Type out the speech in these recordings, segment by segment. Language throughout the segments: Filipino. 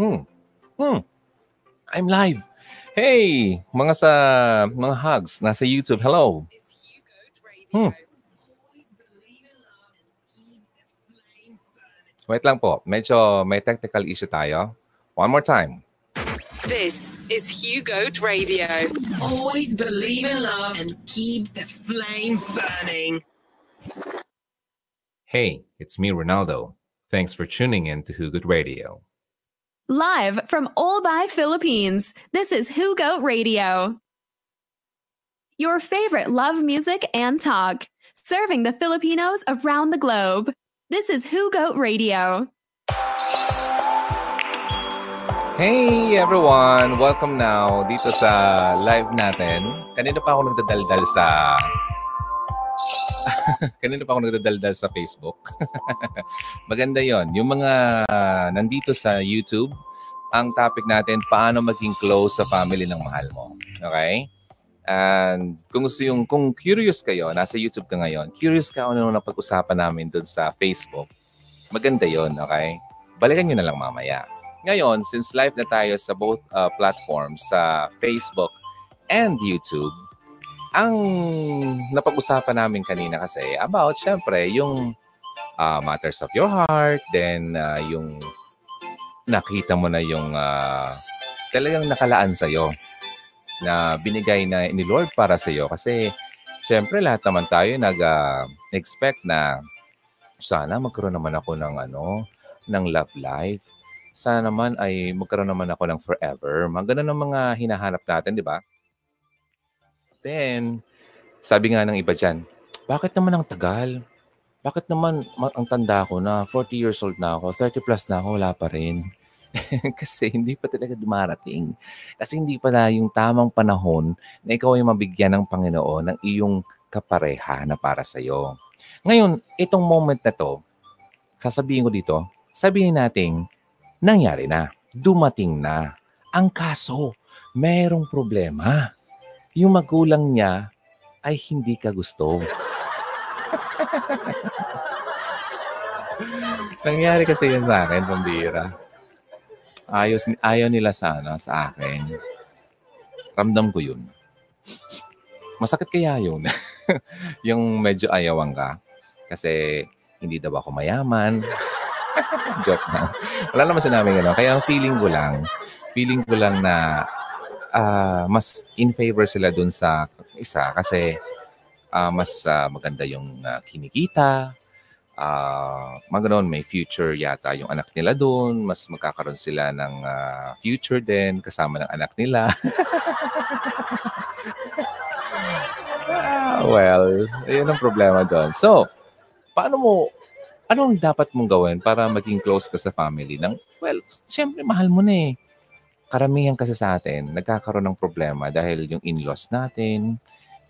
Hmm. Hmm. I'm live. Hey, mga sa mga hugs nasa YouTube. Hello. Hmm. Wait lang po. Medyo may technical issue tayo. One more time. This is Hugo Radio. Always believe in love and keep the flame burning. Hey, it's me, Ronaldo. Thanks for tuning in to Hugo Radio. Live from Olbay, Philippines, this is Who Goat Radio. Your favorite love music and talk, serving the Filipinos around the globe. This is Who Goat Radio. Hey everyone! Welcome now dito sa live natin. Kanina pa ako nagdadaldal sa... Kanina pa ako nagdadaldal sa Facebook. Maganda yon Yung mga nandito sa YouTube, ang topic natin, paano maging close sa family ng mahal mo. Okay? And kung gusto yung, kung curious kayo, nasa YouTube ka ngayon, curious ka ano na pag-usapan namin dun sa Facebook, maganda yon okay? Balikan nyo na lang mamaya. Ngayon, since live na tayo sa both uh, platforms, sa Facebook and YouTube, ang napag-usapan namin kanina kasi about, syempre, yung uh, matters of your heart, then uh, yung nakita mo na yung uh, talagang nakalaan sa'yo na binigay na ni Lord para sa iyo kasi siyempre lahat naman tayo nag-expect uh, na sana magkaroon naman ako ng ano ng love life. Sana naman ay magkaroon naman ako ng forever. Mga ganun ang mga hinahanap natin, di ba? Then, sabi nga ng iba dyan, bakit naman ang tagal? Bakit naman ang tanda ko na 40 years old na ako, 30 plus na ako, wala pa rin? Kasi hindi pa talaga dumarating. Kasi hindi pa na yung tamang panahon na ikaw ay mabigyan ng Panginoon ng iyong kapareha na para sa iyo. Ngayon, itong moment na to, sasabihin ko dito, sabihin natin, nangyari na, dumating na. Ang kaso, merong problema yung magulang niya ay hindi ka gusto. Nangyari kasi yan sa akin, pambira. Ayos, ayaw nila sana sa akin. Ramdam ko yun. Masakit kaya yun. yung medyo ayawan ka. Kasi hindi daw ako mayaman. Joke na. Wala naman sinabi gano'n. Kaya feeling ko lang, feeling ko lang na uh, mas in favor sila dun sa isa kasi uh, mas uh, maganda yung uh, kinikita. Uh, mga may future yata yung anak nila doon. Mas magkakaroon sila ng uh, future din kasama ng anak nila. ah, well, yun ang problema doon. So, paano mo, anong dapat mong gawin para maging close ka sa family? Nang, well, siyempre mahal mo na eh karamihan kasi sa atin, nagkakaroon ng problema dahil yung in-laws natin,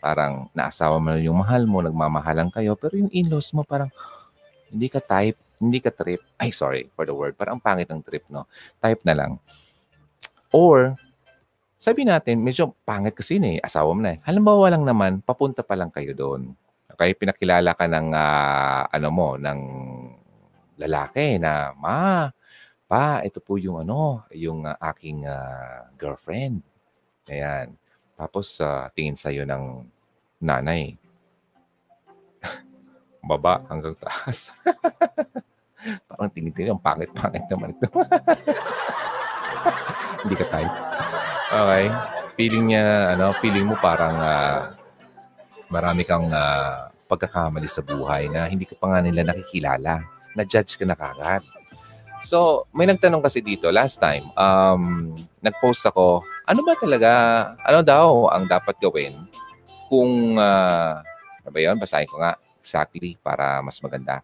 parang naasawa mo yung mahal mo, nagmamahalan kayo, pero yung in-laws mo parang hindi ka type, hindi ka trip. Ay, sorry for the word. Parang pangit ang trip, no? Type na lang. Or, sabi natin, medyo pangit kasi ni eh, asawa mo na eh. Halimbawa lang naman, papunta pa lang kayo doon. Okay, pinakilala ka ng, uh, ano mo, ng lalaki na, ma, pa, ito po yung ano, yung uh, aking uh, girlfriend. Ayan. Tapos uh, tingin sa iyo ng nanay. Baba hanggang taas. Parang tingin-tingin, ang pangit-pangit naman ito. Hindi ka type. Okay. Feeling niya, ano, feeling mo parang uh, marami kang uh, pagkakamali sa buhay na hindi ka pa nga nila nakikilala. Na-judge ka na kagad. So, may nagtanong kasi dito last time, um, nag-post ako, ano ba talaga, ano daw ang dapat gawin kung, uh, ano ba yun? Basahin ko nga exactly para mas maganda.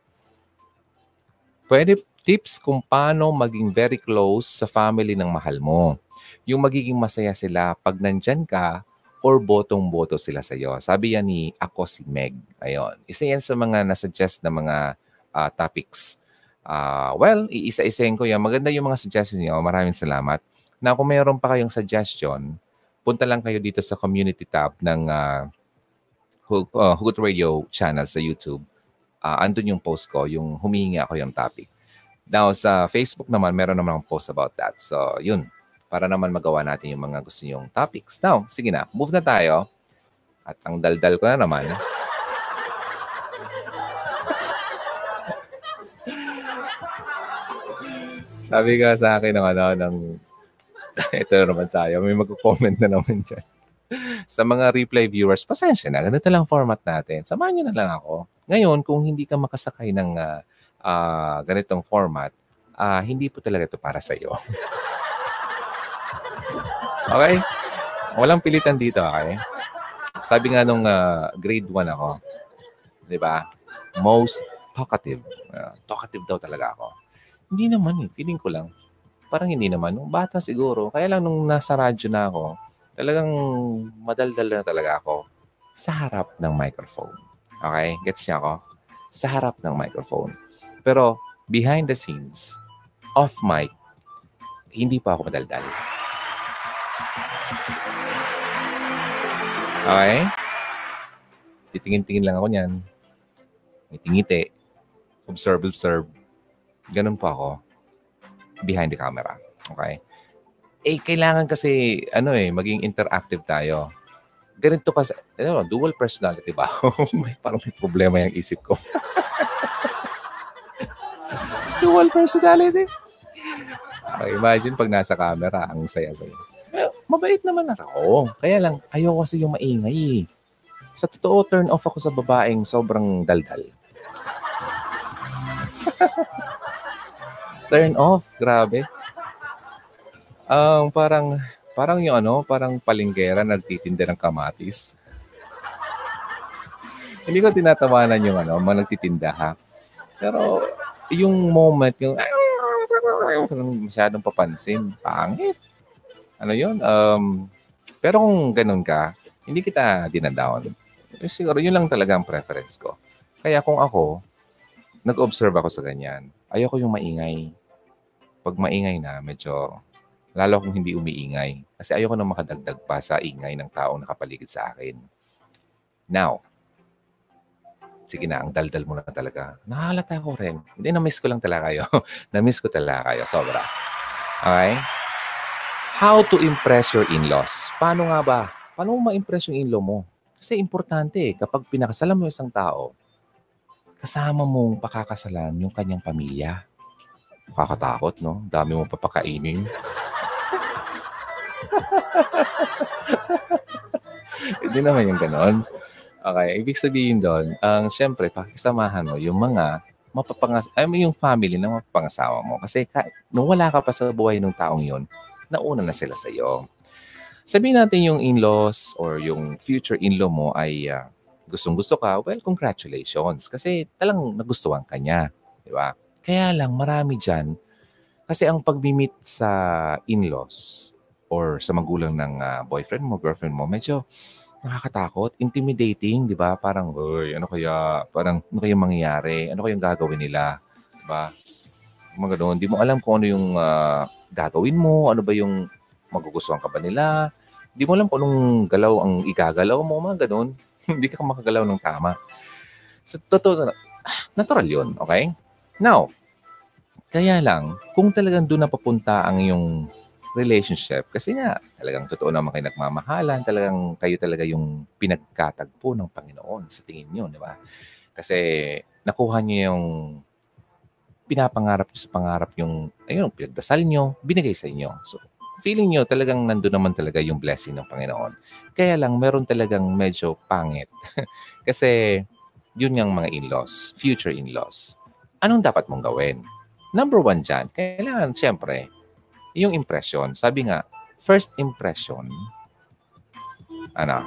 Pwede tips kung paano maging very close sa family ng mahal mo. Yung magiging masaya sila pag nandyan ka or botong-boto sila sa iyo. Sabi yan ni Ako si Meg. Ayon. Isa yan sa mga nasuggest na mga uh, topics Uh, well, iisa-isahin ko yan. Maganda yung mga suggestion niyo. Maraming salamat. Na kung mayroon pa kayong suggestion, punta lang kayo dito sa community tab ng uh, Hugot Radio channel sa YouTube. Uh, andun yung post ko, yung humihingi ako yung topic. Now, sa Facebook naman, meron naman akong post about that. So, yun. Para naman magawa natin yung mga gusto nyong topics. Now, sige na. Move na tayo. At ang daldal ko na naman. Sabi ka sa akin ng ano, ng... Ito na naman tayo. May mag-comment na naman dyan. sa mga replay viewers, pasensya na. Ganito lang format natin. Samahan nyo na lang ako. Ngayon, kung hindi ka makasakay ng uh, uh, ganitong format, uh, hindi po talaga ito para sa iyo. okay? Walang pilitan dito, okay? Sabi nga nung uh, grade 1 ako, di ba? Most talkative. Uh, talkative daw talaga ako. Hindi naman eh. Feeling ko lang. Parang hindi naman. Nung bata siguro. Kaya lang nung nasa radyo na ako, talagang madaldal na talaga ako sa harap ng microphone. Okay? Gets niya ako? Sa harap ng microphone. Pero behind the scenes, off mic, hindi pa ako madaldal. Okay? Titingin-tingin lang ako niyan. Ngiti-ngiti. Observe, observe. Ganun pa ako. Behind the camera. Okay? Eh, kailangan kasi, ano eh, maging interactive tayo. Ganito kasi, ano, dual personality ba? may, parang may problema yung isip ko. Dual personality. Okay, imagine pag nasa camera, ang saya-saya. Eh, mabait naman ako. Kaya lang, ayoko kasi yung maingay. Sa totoo, turn off ako sa babaeng sobrang daldal. turn off, grabe. Um, parang, parang yung ano, parang palinggera nagtitinda ng kamatis. Hindi ko tinatawanan yung ano, mga nagtitinda ha. Pero yung moment, yung masyadong papansin, pangit. Ano yun? Um, pero kung ganun ka, hindi kita dinadown. Siguro yun lang talaga ang preference ko. Kaya kung ako, nag-observe ako sa ganyan, ayoko yung maingay. Pag maingay na, medyo lalo kung hindi umiingay. Kasi ayoko na makadagdag pa sa ingay ng taong nakapaligid sa akin. Now, sige na, ang daldal mo na talaga. Nahalata ko rin. Hindi, na-miss ko lang talaga kayo. na-miss ko talaga kayo. Sobra. Okay? How to impress your in-laws. Paano nga ba? Paano mo ma-impress yung in-law mo? Kasi importante eh, kapag pinakasalan mo isang tao, kasama mong pakakasalan yung kanyang pamilya. Kakatakot, no? Dami mo papakainin. Hindi naman yung ganon. Okay, ibig sabihin doon, ang um, siyempre, pakisamahan mo yung mga mapapangas I mean, yung family na mapapangasawa mo. Kasi ka, nung wala ka pa sa buhay ng taong yon, nauna na sila sa iyo. Sabihin natin yung in-laws or yung future in-law mo ay uh, gustong-gusto ka, well, congratulations. Kasi talang nagustuhan ka niya. Di ba? Kaya lang, marami dyan. Kasi ang pag-meet sa in-laws or sa magulang ng uh, boyfriend mo, girlfriend mo, medyo nakakatakot, intimidating, di ba? Parang, uy, ano kaya, parang, ano kaya mangyayari? Ano kayang gagawin nila? Di ba? Mga ganun. Di mo alam kung ano yung uh, gagawin mo, ano ba yung magugustuhan ka ba nila. Di mo alam kung anong galaw ang igagalaw mo, mga ganun. Hindi ka makagalaw ng tama. So, totoo, natural yun, okay? Now, kaya lang, kung talagang doon na papunta ang yung relationship. Kasi nga, talagang totoo naman kayo nagmamahalan. Talagang kayo talaga yung pinagkatagpo ng Panginoon sa tingin nyo, di ba? Kasi nakuha niyo yung pinapangarap niyo sa pangarap yung, ayun, pinagdasal niyo, binigay sa inyo. So, feeling niyo talagang nandun naman talaga yung blessing ng Panginoon. Kaya lang, meron talagang medyo pangit. Kasi, yun yung mga in-laws, future in-laws. Anong dapat mong gawin? Number one dyan, kailangan, siyempre, yung impression. Sabi nga, first impression, ano,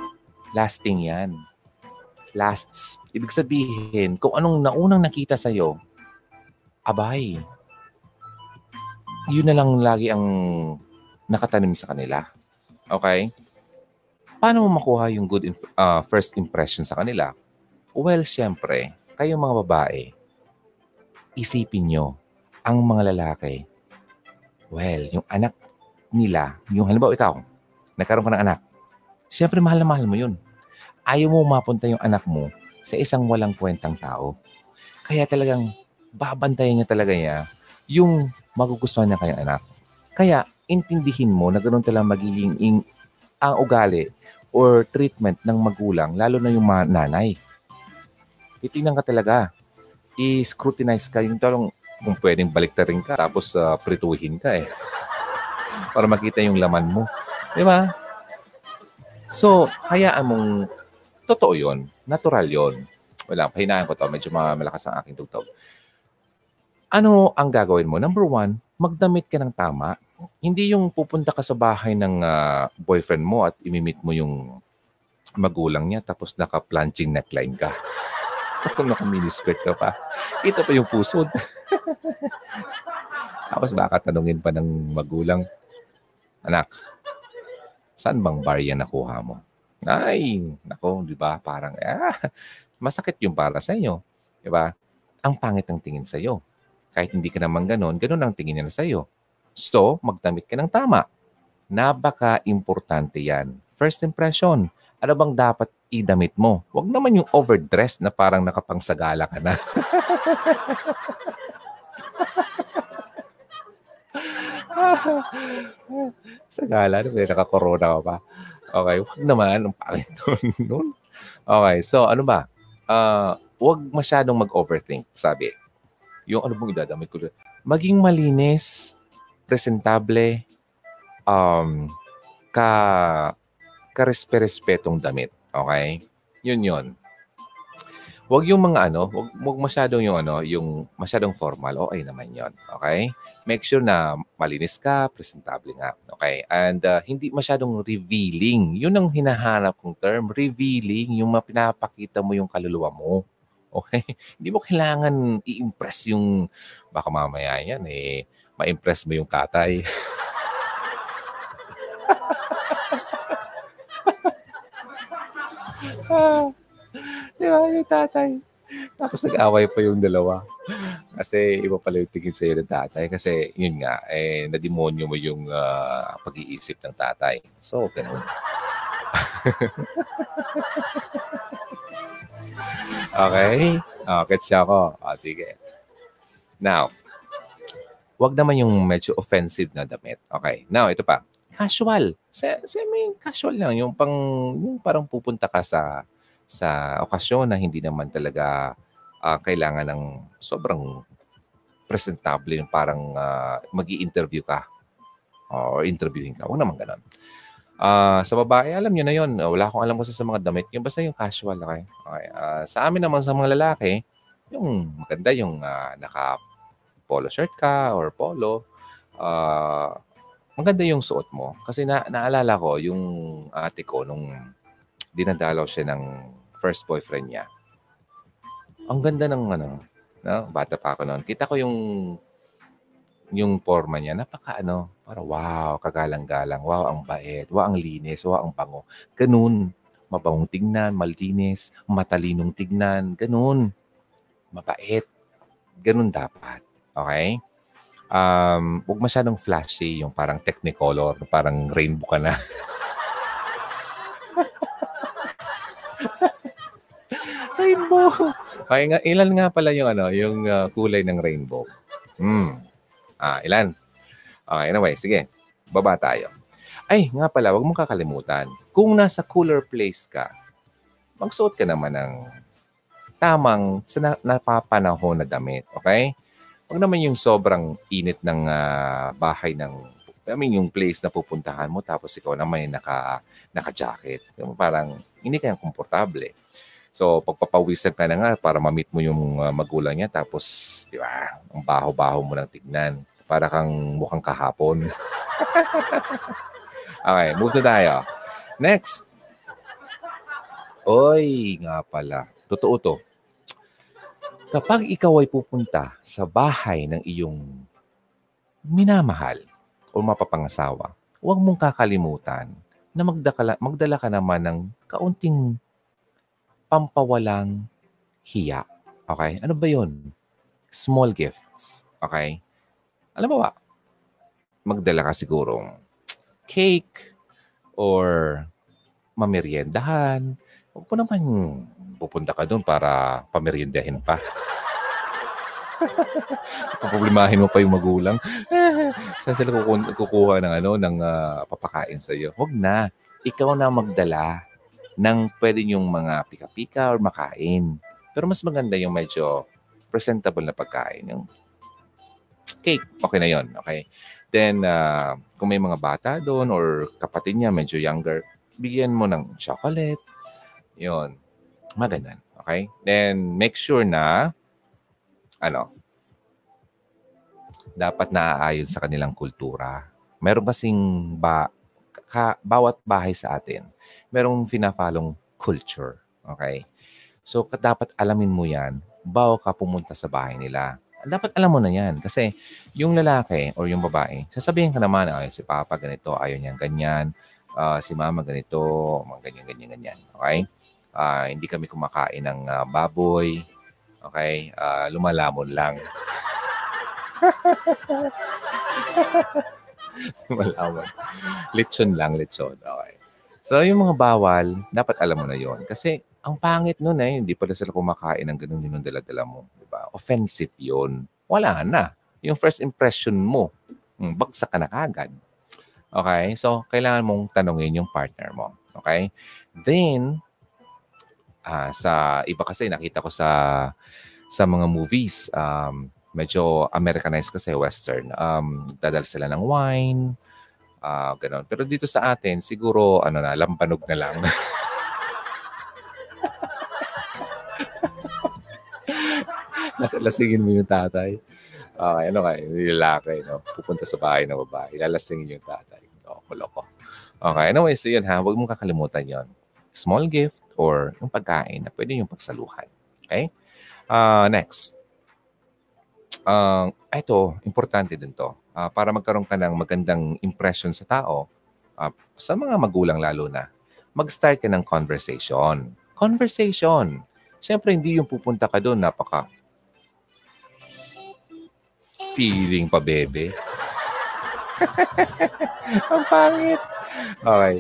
lasting yan. Lasts. Ibig sabihin, kung anong naunang nakita sa'yo, abay, yun na lang lagi ang nakatanim sa kanila. Okay? Paano mo makuha yung good uh, first impression sa kanila? Well, syempre, kayong mga babae, isipin nyo, ang mga lalaki, Well, yung anak nila, yung halimbawa ikaw, nagkaroon ka ng anak, siyempre mahal na mahal mo yun. Ayaw mo mapunta yung anak mo sa isang walang kwentang tao. Kaya talagang babantayan niya talaga niya yung magugustuhan niya kayong anak. Kaya, intindihin mo na ganun talaga magiging in, ang ugali or treatment ng magulang, lalo na yung mga nanay. Titingnan ka talaga. I-scrutinize ka. Yung talong kung pwedeng baliktarin ka tapos uh, prituhin ka eh. Para makita yung laman mo. Di ba? So, hayaan mong totoo yon Natural yon Wala, pahinaan ko to. Medyo malakas ang aking tugtog. Ano ang gagawin mo? Number one, magdamit ka ng tama. Hindi yung pupunta ka sa bahay ng uh, boyfriend mo at imimit mo yung magulang niya tapos naka-plunging neckline ka. Kung naka-miniskirt ka pa. Ito pa yung pusod. tapos baka tanungin pa ng magulang, Anak, saan bang bar yan nakuha mo? Ay, nako, di ba? Parang, ah, masakit yung para sa inyo. Di ba? Ang pangit ng tingin sa iyo. Kahit hindi ka naman ganon, ganon ang tingin nila sa iyo. So, magdamit ka ng tama. Napaka-importante yan. First impression, ano bang dapat idamit mo? Huwag naman yung overdressed na parang nakapangsagala ka na. sa gala, may naka-corona ka pa. Okay, wag naman. Ang pangit nun. Okay, so ano ba? Uh, wag masyadong mag-overthink, sabi. Yung ano bang idadamit ko? Maging malinis, presentable, um, ka, ka-respe-respetong damit. Okay? Yun yun. Wag yung mga ano, wag, wag masyadong yung ano, yung masyadong formal. Okay naman yon Okay? Make sure na malinis ka, presentable nga. Okay? And uh, hindi masyadong revealing. Yun ang hinahanap kong term, revealing, yung pinapakita mo yung kaluluwa mo. Okay? Hindi mo kailangan i-impress yung, baka mamaya yan eh, ma-impress mo yung katay. ah, di ba, yung tatay. Tapos nag-away pa yung dalawa. Kasi iba pala yung tingin sa'yo ng tatay. Kasi yun nga, eh, nademonyo mo yung uh, pag-iisip ng tatay. So, ganun. okay? Okay, siya ako. Oh, sige. Now, wag naman yung medyo offensive na damit. Okay. Now, ito pa. Casual. Semi-casual lang. Yung pang, yung parang pupunta ka sa sa okasyon na hindi naman talaga uh, kailangan ng sobrang presentable yung parang uh, mag interview ka or interviewing ka. Huwag naman ganun. Uh, sa babae, alam nyo na yun. Wala akong alam ko sa mga damit. Yung basta yung casual. Okay? okay. Uh, sa amin naman sa mga lalaki, yung maganda yung uh, naka polo shirt ka or polo. Uh, maganda yung suot mo. Kasi na, naalala ko, yung ate ko, nung dinadalaw siya ng first boyfriend niya. Ang ganda ng ano, no? bata pa ako noon. Kita ko yung yung forma niya, napaka ano, para wow, kagalang-galang, wow, ang bait, wow, ang linis, wow, ang bango. Ganun. Mabangong tignan, malinis, matalinong tignan, ganun. Mabait. Ganun dapat. Okay? Um, huwag masyadong flashy, yung parang technicolor, parang rainbow ka na. rainbow. Okay nga, ilan nga pala yung ano, yung uh, kulay ng rainbow? Hmm. Ah, ilan? Okay, anyway, sige. Baba tayo. Ay, nga pala, wag mong kakalimutan. Kung nasa cooler place ka, magsuot ka naman ng tamang sa na, napapanahon na damit. Okay? Huwag naman yung sobrang init ng uh, bahay ng I mean, yung place na pupuntahan mo tapos ikaw naman naka, naka-jacket. Yung parang hindi kayang komportable. So, pagpapawisan ka na nga para ma-meet mo yung uh, magulang niya. Tapos, di ba, ang baho-baho mo nang tignan. Para kang mukhang kahapon. okay, move na tayo. Next. Oy, nga pala. Totoo to. Kapag ikaw ay pupunta sa bahay ng iyong minamahal o mapapangasawa, huwag mong kakalimutan na magdala, magdala ka naman ng kaunting pampawalang hiya. Okay? Ano ba yun? Small gifts. Okay? Alam mo ba? Magdala ka sigurong cake or mameryendahan. Huwag mo naman pupunta ka doon para pameryendahin pa. Problemahin mo pa yung magulang. Saan sila kuku- kukuha ng ano ng uh, papakain sa iyo? Huwag na. Ikaw na magdala ng pwede yung mga pika-pika or makain. Pero mas maganda yung medyo presentable na pagkain. Yung cake, okay na yon Okay. Then, uh, kung may mga bata doon or kapatid niya, medyo younger, bigyan mo ng chocolate. Yun. Maganda. Okay? Then, make sure na, ano, dapat naaayon sa kanilang kultura. Meron kasing ba, ka, bawat bahay sa atin, merong finafalong culture. Okay? So, dapat alamin mo yan bago ka pumunta sa bahay nila dapat alam mo na yan. Kasi yung lalaki or yung babae, sasabihin ka naman, ay, si papa ganito, ayaw niyan ganyan. Uh, si mama ganito, mga ganyan, ganyan, ganyan. Okay? Uh, hindi kami kumakain ng uh, baboy. Okay? Uh, lumalamon lang. lumalamon. Lechon lang, lechon. Okay. So, yung mga bawal, dapat alam mo na yon Kasi ang pangit nun eh, hindi pala sila kumakain ng ganun yun ang dala-dala mo. Diba? Offensive yun. Wala na. Yung first impression mo, hmm, bagsak ka na kagad. Okay? So, kailangan mong tanongin yung partner mo. Okay? Then, uh, sa iba kasi nakita ko sa sa mga movies, um, medyo Americanized kasi Western. Um, dadal sila ng wine, uh, ganun. Pero dito sa atin, siguro, ano na, lampanog na lang. Lasingin mo yung tatay. Okay, ano kayo? Lalaki, no? Pupunta sa bahay ng babae. Lalasingin yung tatay. No, maloko. Okay, anyway, so yun ha. Huwag mong kakalimutan yon Small gift or yung pagkain na pwede yung pagsaluhan. Okay? Uh, next. Uh, ito, importante din to. Uh, para magkaroon ka ng magandang impression sa tao, uh, sa mga magulang lalo na, mag-start ka ng conversation. Conversation. Siyempre, hindi yung pupunta ka doon, napaka feeling pa, bebe. Ang pangit. Okay.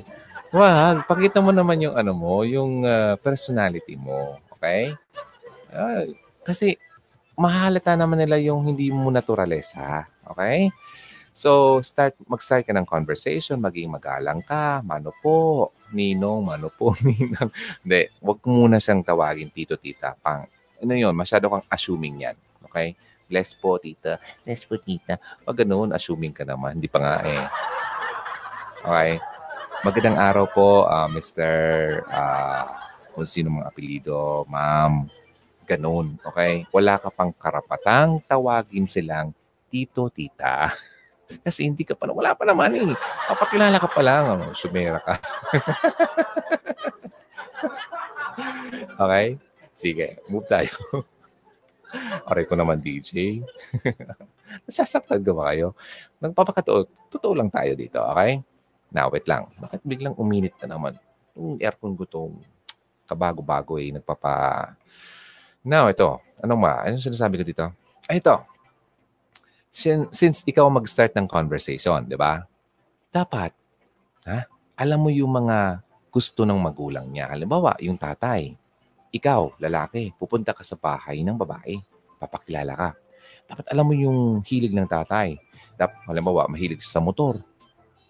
Wag, pakita mo naman yung ano mo, yung uh, personality mo. Okay? Uh, kasi mahalata naman nila yung hindi mo naturalesa. Okay? So, start, mag-start ka ng conversation, maging magalang ka, mano po, ninong, mano po, ninang. Hindi, wag muna siyang tawagin tito, tita, pang. Ano yun, masyado kang assuming yan. Okay? Bless po, tita. Bless po, tita. Pag ganoon, assuming ka naman. Hindi pa nga eh. Okay. Magandang araw po, uh, Mr. Uh, kung sino mga apelido, ma'am. Ganun, okay? Wala ka pang karapatang tawagin silang tito, tita. Kasi hindi ka pa, wala pa naman eh. Papakilala ka pa lang, oh, sumera ka. okay? Sige, move tayo. Aray ko naman, DJ. Nasasaktan ka ba kayo? Nagpapakatotoo. Totoo lang tayo dito, okay? Now, wait lang. Bakit biglang uminit na naman? Yung aircon ko itong kabago-bago eh. Nagpapa... Now, ito. Anong ma? Anong sinasabi ko dito? Ay, ito. Since, since ikaw mag-start ng conversation, di ba? Dapat, ha? Alam mo yung mga gusto ng magulang niya. Halimbawa, yung tatay ikaw, lalaki, pupunta ka sa bahay ng babae. Papakilala ka. Dapat alam mo yung hilig ng tatay. Dapat, halimbawa, mahilig sa motor.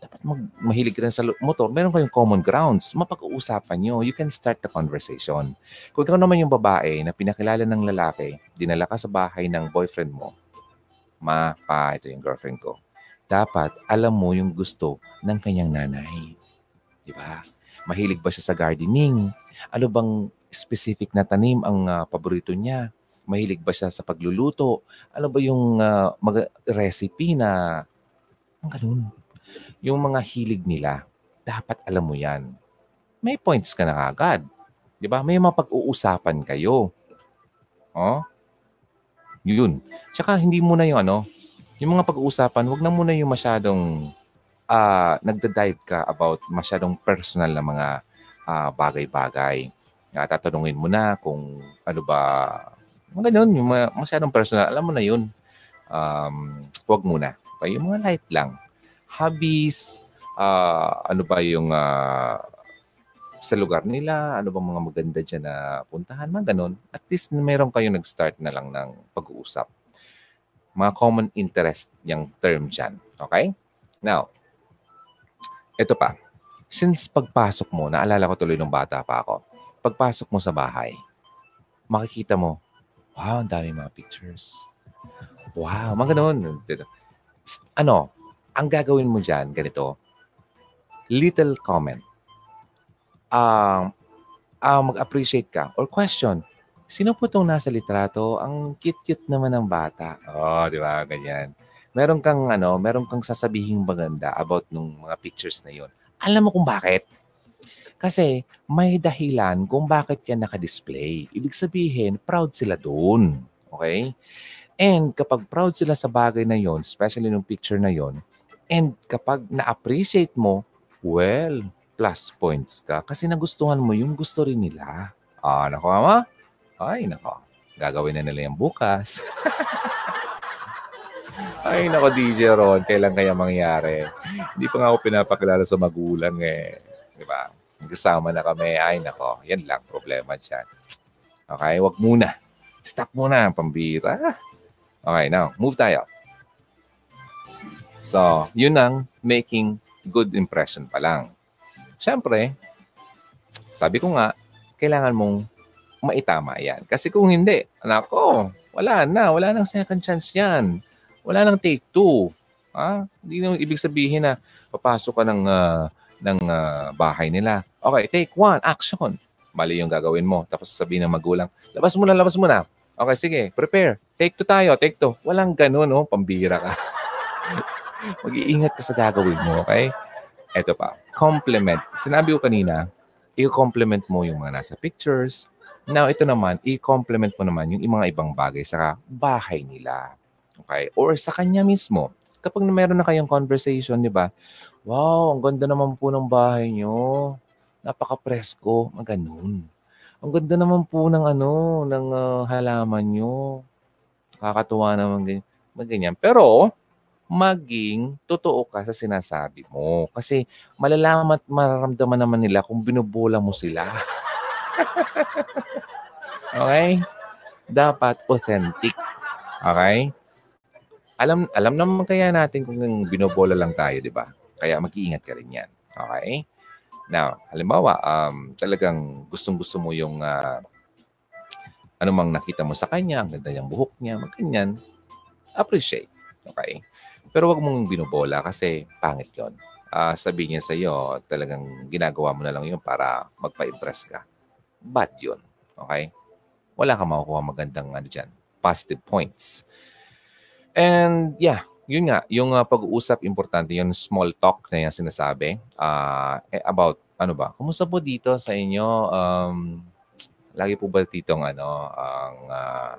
Dapat mag, mahilig ka rin sa motor. Meron kayong common grounds. Mapag-uusapan nyo. You can start the conversation. Kung ikaw naman yung babae na pinakilala ng lalaki, dinala ka sa bahay ng boyfriend mo, ma, pa, ito yung girlfriend ko. Dapat alam mo yung gusto ng kanyang nanay. Di ba? Mahilig ba siya sa gardening? Ano bang specific na tanim ang uh, paborito niya? Mahilig ba siya sa pagluluto? Ano ba yung uh, mag- recipe na ang ganun? Yung mga hilig nila, dapat alam mo yan. May points ka na agad. Di ba? May mapag-uusapan kayo. Oh? Yun. Tsaka hindi mo na yung ano, yung mga pag-uusapan, wag na muna yung masyadong uh, nagda-dive ka about masyadong personal na mga uh, bagay-bagay uh, tatanungin mo na kung ano ba, mga ganun, yung masyadong personal, alam mo na yun. Um, huwag muna. Okay, yung mga light lang. Hobbies, uh, ano ba yung uh, sa lugar nila, ano bang mga maganda dyan na puntahan, mga ganun. At least meron kayo nag-start na lang ng pag-uusap. Mga common interest yung term dyan. Okay? Now, ito pa. Since pagpasok mo, naalala ko tuloy nung bata pa ako, pagpasok mo sa bahay, makikita mo, wow, ang dami mga pictures. Wow, mga ganun. Ano, ang gagawin mo dyan, ganito, little comment. Um, uh, mag-appreciate ka or question, sino po itong nasa litrato? Ang cute-cute naman ng bata. Oh, di ba? Ganyan. Meron kang ano, meron kang sasabihing maganda about nung mga pictures na yon. Alam mo kung bakit? Kasi may dahilan kung bakit yan naka-display. Ibig sabihin, proud sila doon. Okay? And kapag proud sila sa bagay na yon, especially nung picture na yon, and kapag na-appreciate mo, well, plus points ka kasi nagustuhan mo yung gusto rin nila. Ah, nako ama? Ay, nako. Gagawin na nila yung bukas. Ay, nako DJ Ron, kailan kaya mangyari? Hindi pa nga ako pinapakilala sa magulang eh. Di ba? Kasama na kami. Ay, nako. Yan lang problema dyan. Okay, wag muna. Stop muna pambira. Okay, now, move tayo. So, yun ang making good impression pa lang. Siyempre, sabi ko nga, kailangan mong maitama yan. Kasi kung hindi, anak ko, wala na. Wala nang second chance yan. Wala nang take two. Ha? Hindi na ibig sabihin na papasok ka ng uh, ng uh, bahay nila. Okay, take one, action. Mali yung gagawin mo. Tapos sabihin ng magulang, labas mo na, labas mo na. Okay, sige, prepare. Take two tayo, take two. Walang ganun, oh, pambira ka. Mag-iingat ka sa gagawin mo, okay? Ito pa, compliment. Sinabi ko kanina, i-compliment mo yung mga nasa pictures. Now, ito naman, i-compliment mo naman yung mga ibang bagay sa bahay nila. Okay? Or sa kanya mismo. Kapag meron na kayong conversation, di ba? Wow, ang ganda naman po ng bahay nyo. Napaka-presko. Ang. Ang ganda naman po ng ano, ng uh, halaman nyo. Kakatuwa naman ganyan. ganyan. Pero, maging totoo ka sa sinasabi mo. Kasi malalaman at mararamdaman naman nila kung binubola mo sila. okay? Dapat authentic. Okay? Alam alam naman kaya natin kung binobola lang tayo, di ba? Kaya mag-iingat ka rin yan. Okay? Now, halimbawa, um, talagang gustong-gusto mo yung uh, ano mang nakita mo sa kanya, ang ganda niyang buhok niya, magkanyan, appreciate. Okay? Pero wag mong binobola kasi pangit yon. Uh, sabihin niya sa iyo, talagang ginagawa mo na lang yun para magpa-impress ka. Bad yun. Okay? Wala kang makukuha magandang ano dyan, positive points. And yeah, yun nga, yung uh, pag-uusap, importante yung small talk na yung sinasabi uh, eh, about, ano ba, kumusta po dito sa inyo? Um, lagi po ba dito ang ano, ang, uh,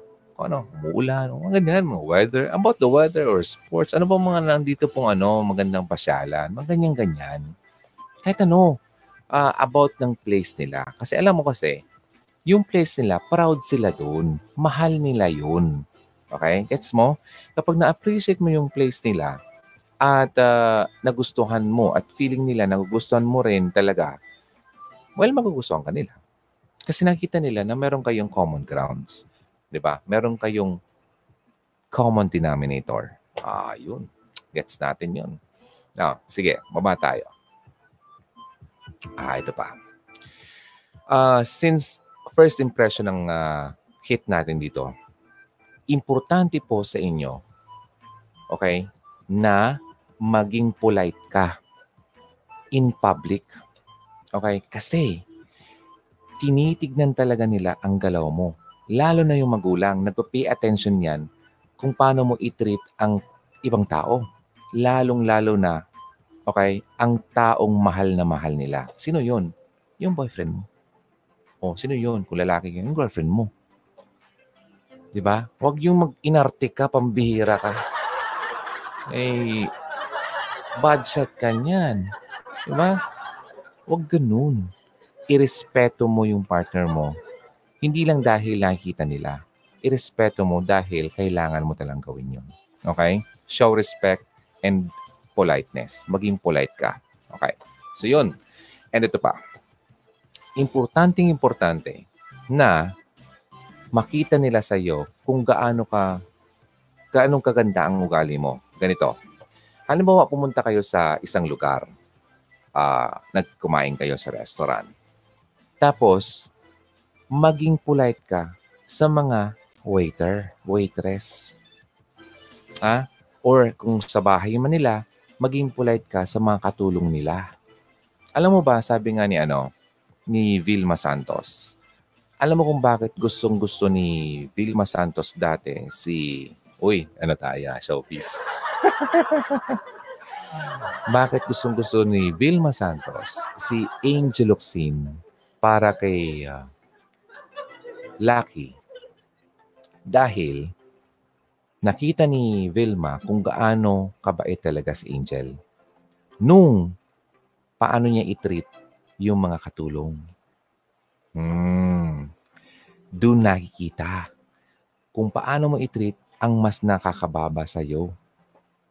ano, umuulan, mga ganyan, mga weather, about the weather or sports, ano ba mga nandito pong ano, magandang pasyalan, mga ganyan-ganyan. Kahit ano, uh, about ng place nila. Kasi alam mo kasi, yung place nila, proud sila doon. Mahal nila yun. Okay? Gets mo? Kapag na-appreciate mo yung place nila at uh, nagustuhan mo at feeling nila nagugustuhan mo rin talaga, well, magugustuhan ka nila. Kasi nakita nila na meron kayong common grounds. Di ba? Meron kayong common denominator. Ah, yun. Gets natin yun. Now, sige, baba tayo. Ah, ito pa. Uh, since first impression ng uh, hit natin dito, importante po sa inyo, okay, na maging polite ka in public. Okay? Kasi tinitignan talaga nila ang galaw mo. Lalo na yung magulang, nagpa-pay attention yan kung paano mo i-treat ang ibang tao. Lalong-lalo na, okay, ang taong mahal na mahal nila. Sino yon? Yung boyfriend mo. O, sino yon? Kung lalaki yung girlfriend mo. Di ba? Huwag yung mag-inarte ka, pambihira ka. Eh, bad shot ka niyan. Di ba? Huwag ganun. Irespeto mo yung partner mo. Hindi lang dahil nakikita nila. Irespeto mo dahil kailangan mo talang gawin yun. Okay? Show respect and politeness. Maging polite ka. Okay? So yun. And ito pa. Importanteng importante na makita nila sa iyo kung gaano ka gaanong kaganda ang ugali mo. Ganito. Halimbawa, pumunta kayo sa isang lugar. Uh, nagkumain kayo sa restaurant. Tapos, maging polite ka sa mga waiter, waitress. Ah? Or kung sa bahay man nila, maging polite ka sa mga katulong nila. Alam mo ba, sabi nga ni ano, ni Vilma Santos, alam mo kung bakit gustong gusto ni Vilma Santos dati si... Uy, ano tayo? Showpiece. bakit gustong gusto ni Vilma Santos si Angel Oxin para kay uh, Lucky? Dahil nakita ni Vilma kung gaano kabait talaga si Angel. Nung paano niya i-treat yung mga katulong. Hmm. Doon nakikita kung paano mo i-treat ang mas nakakababa sa iyo.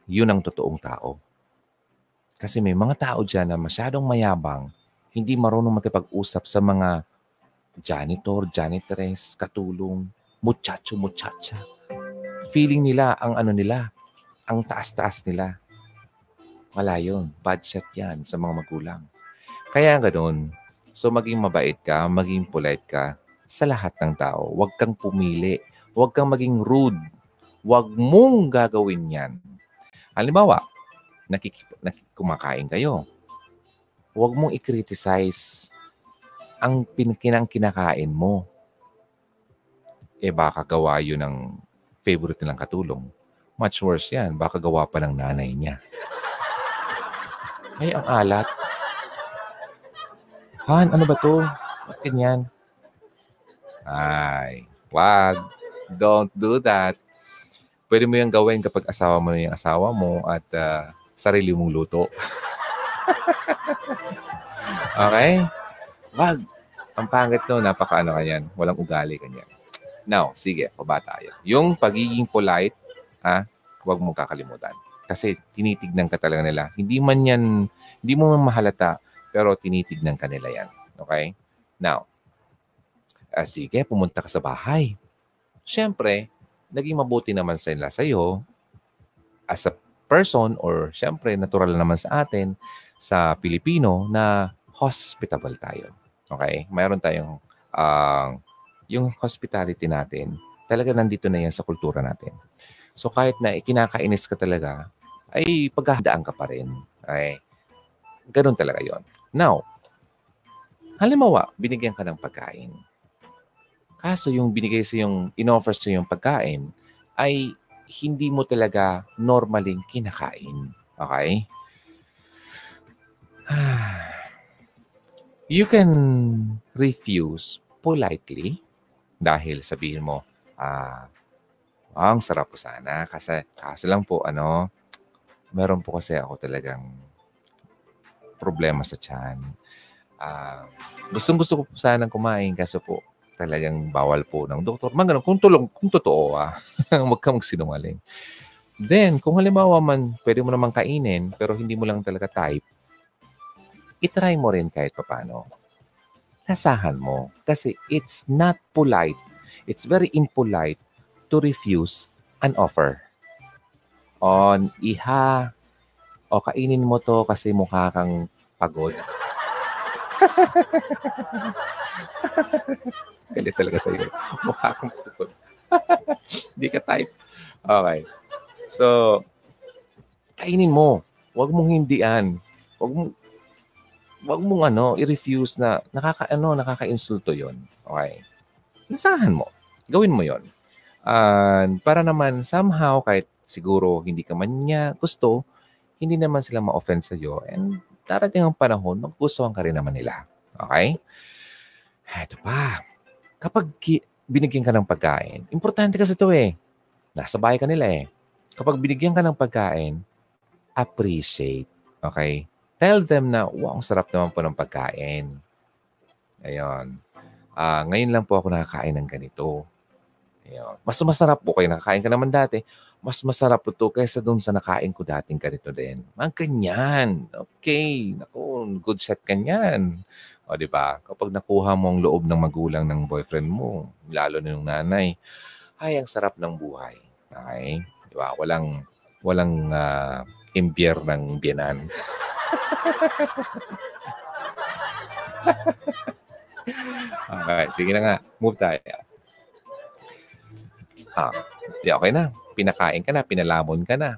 Yun ang totoong tao. Kasi may mga tao dyan na masyadong mayabang, hindi marunong makipag-usap sa mga janitor, janitress, katulong, muchacho, muchacha. Feeling nila ang ano nila, ang taas-taas nila. Wala yun. Bad shot yan sa mga magulang. Kaya ganoon, So maging mabait ka, maging polite ka sa lahat ng tao. Huwag kang pumili. Huwag kang maging rude. Huwag mong gagawin yan. Halimbawa, nakik- kumakain kayo. Huwag mong i-criticize ang pinkinang kinakain mo. Eh baka gawa yun ng favorite nilang katulong. Much worse yan. Baka gawa pa ng nanay niya. Ay, ang alat. Han, ano ba to? Ba't ganyan? Ay, wag. Don't do that. Pwede mo yung gawin kapag asawa mo na yung asawa mo at uh, sarili mong luto. okay? Wag. Ang pangit no, napaka-ano kanyan. Walang ugali kanyan. Now, sige, paba tayo. Yung pagiging polite, ha, huwag mong kakalimutan. Kasi tinitignan ka talaga nila. Hindi man yan, hindi mo man mahalata pero tinitignan ka nila yan. Okay? Now, uh, sige, pumunta ka sa bahay. Siyempre, naging mabuti naman sa iyo as a person or siyempre natural naman sa atin sa Pilipino na hospitable tayo. Okay? Mayroon tayong uh, yung hospitality natin, talaga nandito na yan sa kultura natin. So kahit na ikinakainis ka talaga, ay paghahandaan ka pa rin. Okay? Ganun talaga yon. Now, halimbawa, binigyan ka ng pagkain. Kaso yung binigay sa yung, in-offer sa yung pagkain, ay hindi mo talaga normaling kinakain. Okay? You can refuse politely dahil sabihin mo, ah, oh, ang sarap po sana. Kasi, kaso lang po, ano, meron po kasi ako talagang problema sa tiyan. Uh, gustong gusto ko po sanang kumain kaso po talagang bawal po ng doktor. Mga kung tulong, kung totoo ah, huwag kang magsinungaling. Then, kung halimbawa man, pwede mo naman kainin, pero hindi mo lang talaga type, itry mo rin kahit papano. Nasahan mo. Kasi it's not polite. It's very impolite to refuse an offer. On iha, o kainin mo to kasi mukha kang pagod. Galit talaga sa iyo. Mukha kang pagod. Hindi ka type. Okay. So, kainin mo. Huwag mong hindian. Huwag mong wag mong ano, i-refuse na nakaka ano, nakaka-insulto 'yon. Okay. Nasahan mo. Gawin mo 'yon. And para naman somehow kahit siguro hindi ka man niya gusto, hindi naman sila ma-offend sa iyo and darating ang panahon, maggustuhan ka rin naman nila. Okay? Ito pa. Kapag binigyan ka ng pagkain, importante kasi ito eh. Nasa bahay ka nila eh. Kapag binigyan ka ng pagkain, appreciate. Okay? Tell them na, wow, ang sarap naman po ng pagkain. Ayun. Uh, ngayon lang po ako nakakain ng ganito. Ayun. Mas masarap po kayo. Nakakain ka naman dati mas masarap po to kaysa doon sa nakain ko dating ganito din. Mga ganyan. Okay. Naku, good set ka niyan. O, di ba? Kapag nakuha mo ang loob ng magulang ng boyfriend mo, lalo na yung nanay, ay, ang sarap ng buhay. Okay? Di ba? Walang, walang uh, imbier ng biyanan. okay, sige na nga. Move tayo. Ah, di okay na. Pinakain ka na, pinalamon ka na.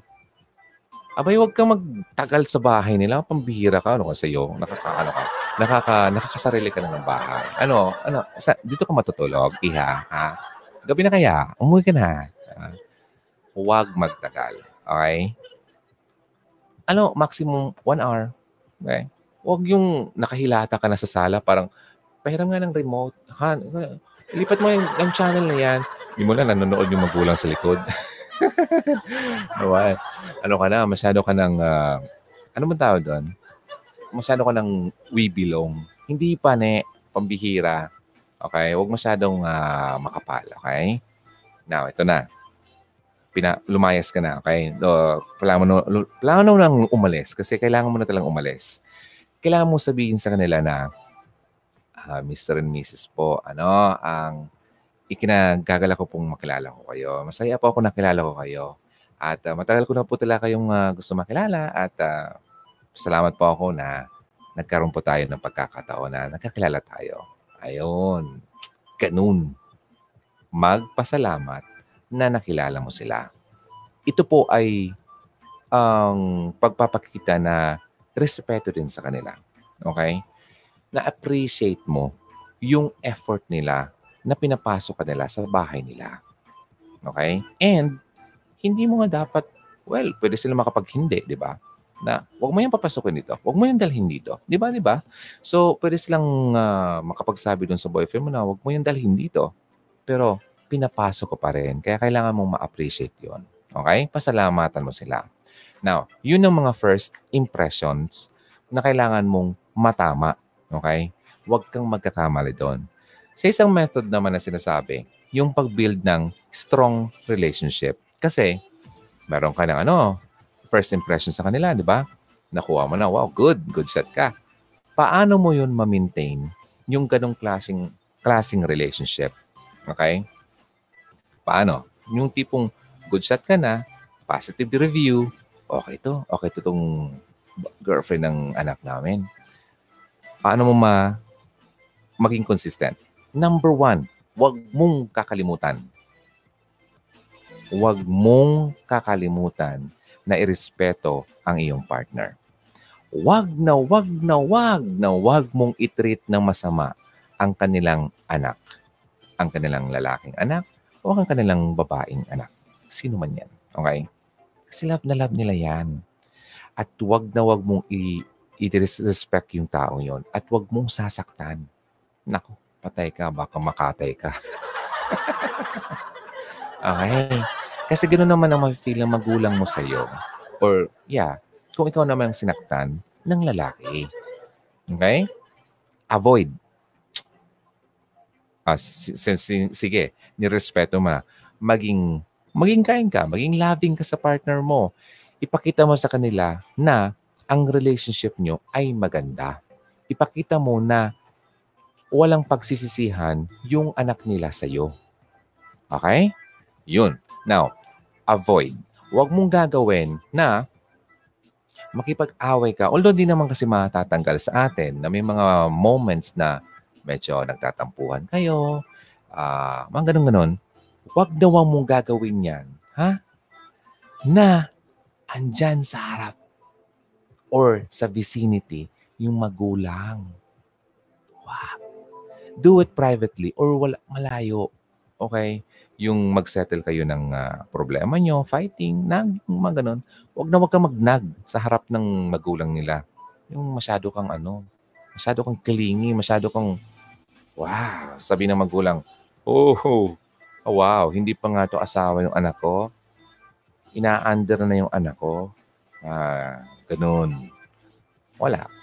Abay, huwag kang magtagal sa bahay nila. Pambihira ka. Ano ka sa'yo? Nakaka, ano ka? Nakaka, nakakasarili ka na ng bahay. Ano? Ano? Sa, dito ka matutulog, iha. Ha? Gabi na kaya. Umuwi ka na. Ha? Huwag magtagal. Okay? Ano? Maximum one hour. Okay? Huwag yung nakahilata ka na sa sala. Parang, pahiram nga ng remote. Ha? Lipat mo yung, yung channel na yan. Hindi mo na nanonood yung magulang sa likod. Nawa, ano ka na, masyado ka ng, uh, ano man tawag doon? Masyado ka ng we belong. Hindi pa ne, pambihira. Okay? Huwag masyadong uh, makapal. Okay? Now, ito na. Pina, lumayas ka na. Okay? Do, kailangan mo, kailangan mo nang umalis kasi kailangan mo na talang umalis. Kailangan mo sabihin sa kanila na, uh, Mr. and Mrs. po, ano, ang ikinagagala ko pong makilala ko kayo. Masaya po ako nakilala ko kayo. At uh, matagal ko na po talaga kayong uh, gusto makilala at uh, salamat po ako na nagkaroon po tayo ng pagkakataon na nagkakilala tayo. Ayun. Ganun. Magpasalamat na nakilala mo sila. Ito po ay ang um, pagpapakita na respeto din sa kanila. Okay? Na-appreciate mo yung effort nila na pinapasok ka nila sa bahay nila. Okay? And, hindi mo nga dapat, well, pwede sila makapag-hindi, di ba? Na, huwag mo yung papasukin dito. Huwag mo yung dalhin dito. Di ba, di ba? So, pwede silang uh, makapagsabi doon sa boyfriend mo na huwag mo yung dalhin dito. Pero, pinapasok ko pa rin. Kaya kailangan mong ma-appreciate yon Okay? Pasalamatan mo sila. Now, yun ang mga first impressions na kailangan mong matama. Okay? Huwag kang magkakamali doon. Sa isang method naman na sinasabi, yung pag-build ng strong relationship. Kasi, meron ka ng ano, first impression sa kanila, di ba? Nakuha mo na, wow, good, good set ka. Paano mo yun ma-maintain yung ganong klaseng, klaseng relationship? Okay? Paano? Yung tipong good shot ka na, positive review, okay to, okay to tong girlfriend ng anak namin. Paano mo ma maging consistent? Number one, huwag mong kakalimutan. Huwag mong kakalimutan na irespeto ang iyong partner. Huwag na wag na wag na wag mong itreat ng masama ang kanilang anak. Ang kanilang lalaking anak o ang kanilang babaeng anak. Sino man yan. Okay? Kasi love na love nila yan. At wag na wag mong i- i-respect yung taong yon at wag mong sasaktan. Nako, patay ka, baka makatay ka. okay. Kasi ganoon naman ang ma-feel ng magulang mo sa'yo. Or, yeah, kung ikaw naman ang sinaktan ng lalaki. Okay? Avoid. Since, sige, nirespeto mo na, maging, maging kain ka, maging loving ka sa partner mo. Ipakita mo sa kanila na ang relationship nyo ay maganda. Ipakita mo na walang pagsisisihan yung anak nila sa iyo. Okay? Yun. Now, avoid. Huwag mong gagawin na makipag-away ka. Although di naman kasi matatanggal sa atin na may mga moments na medyo nagtatampuhan kayo, uh, mga ganun-ganun. Huwag daw mong gagawin yan. Ha? Na andyan sa harap or sa vicinity yung magulang. Wow do it privately or wala, malayo. Okay? Yung mag-settle kayo ng uh, problema nyo, fighting, nag, mga ganun. Huwag na huwag kang magnag sa harap ng magulang nila. Yung masyado kang ano, masyado kang clingy, masyado kang, wow, sabi ng magulang, oh, oh, wow, hindi pa nga to asawa yung anak ko. Ina-under na yung anak ko. Ah, ganun. Wala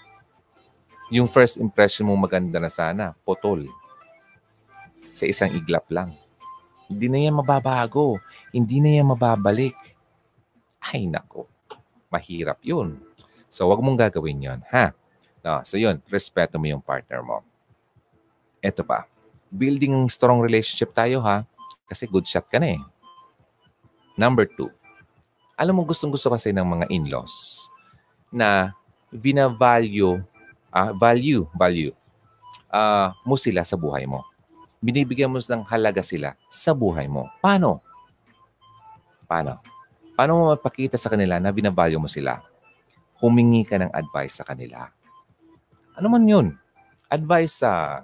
yung first impression mo maganda na sana, potol. Sa isang iglap lang. Hindi na yan mababago. Hindi na yan mababalik. Ay, nako. Mahirap yun. So, wag mong gagawin yon ha? No, so, yun. Respeto mo yung partner mo. Ito pa. Building strong relationship tayo, ha? Kasi good shot ka na eh. Number two, Alam mo, gustong-gusto kasi ng mga in-laws na vina-value, ah, value, value, ah, mo sila sa buhay mo. Binibigyan mo ng halaga sila sa buhay mo. Paano? Paano? Paano mo mapakita sa kanila na binavalue mo sila? Humingi ka ng advice sa kanila. Ano man yun? Advice sa...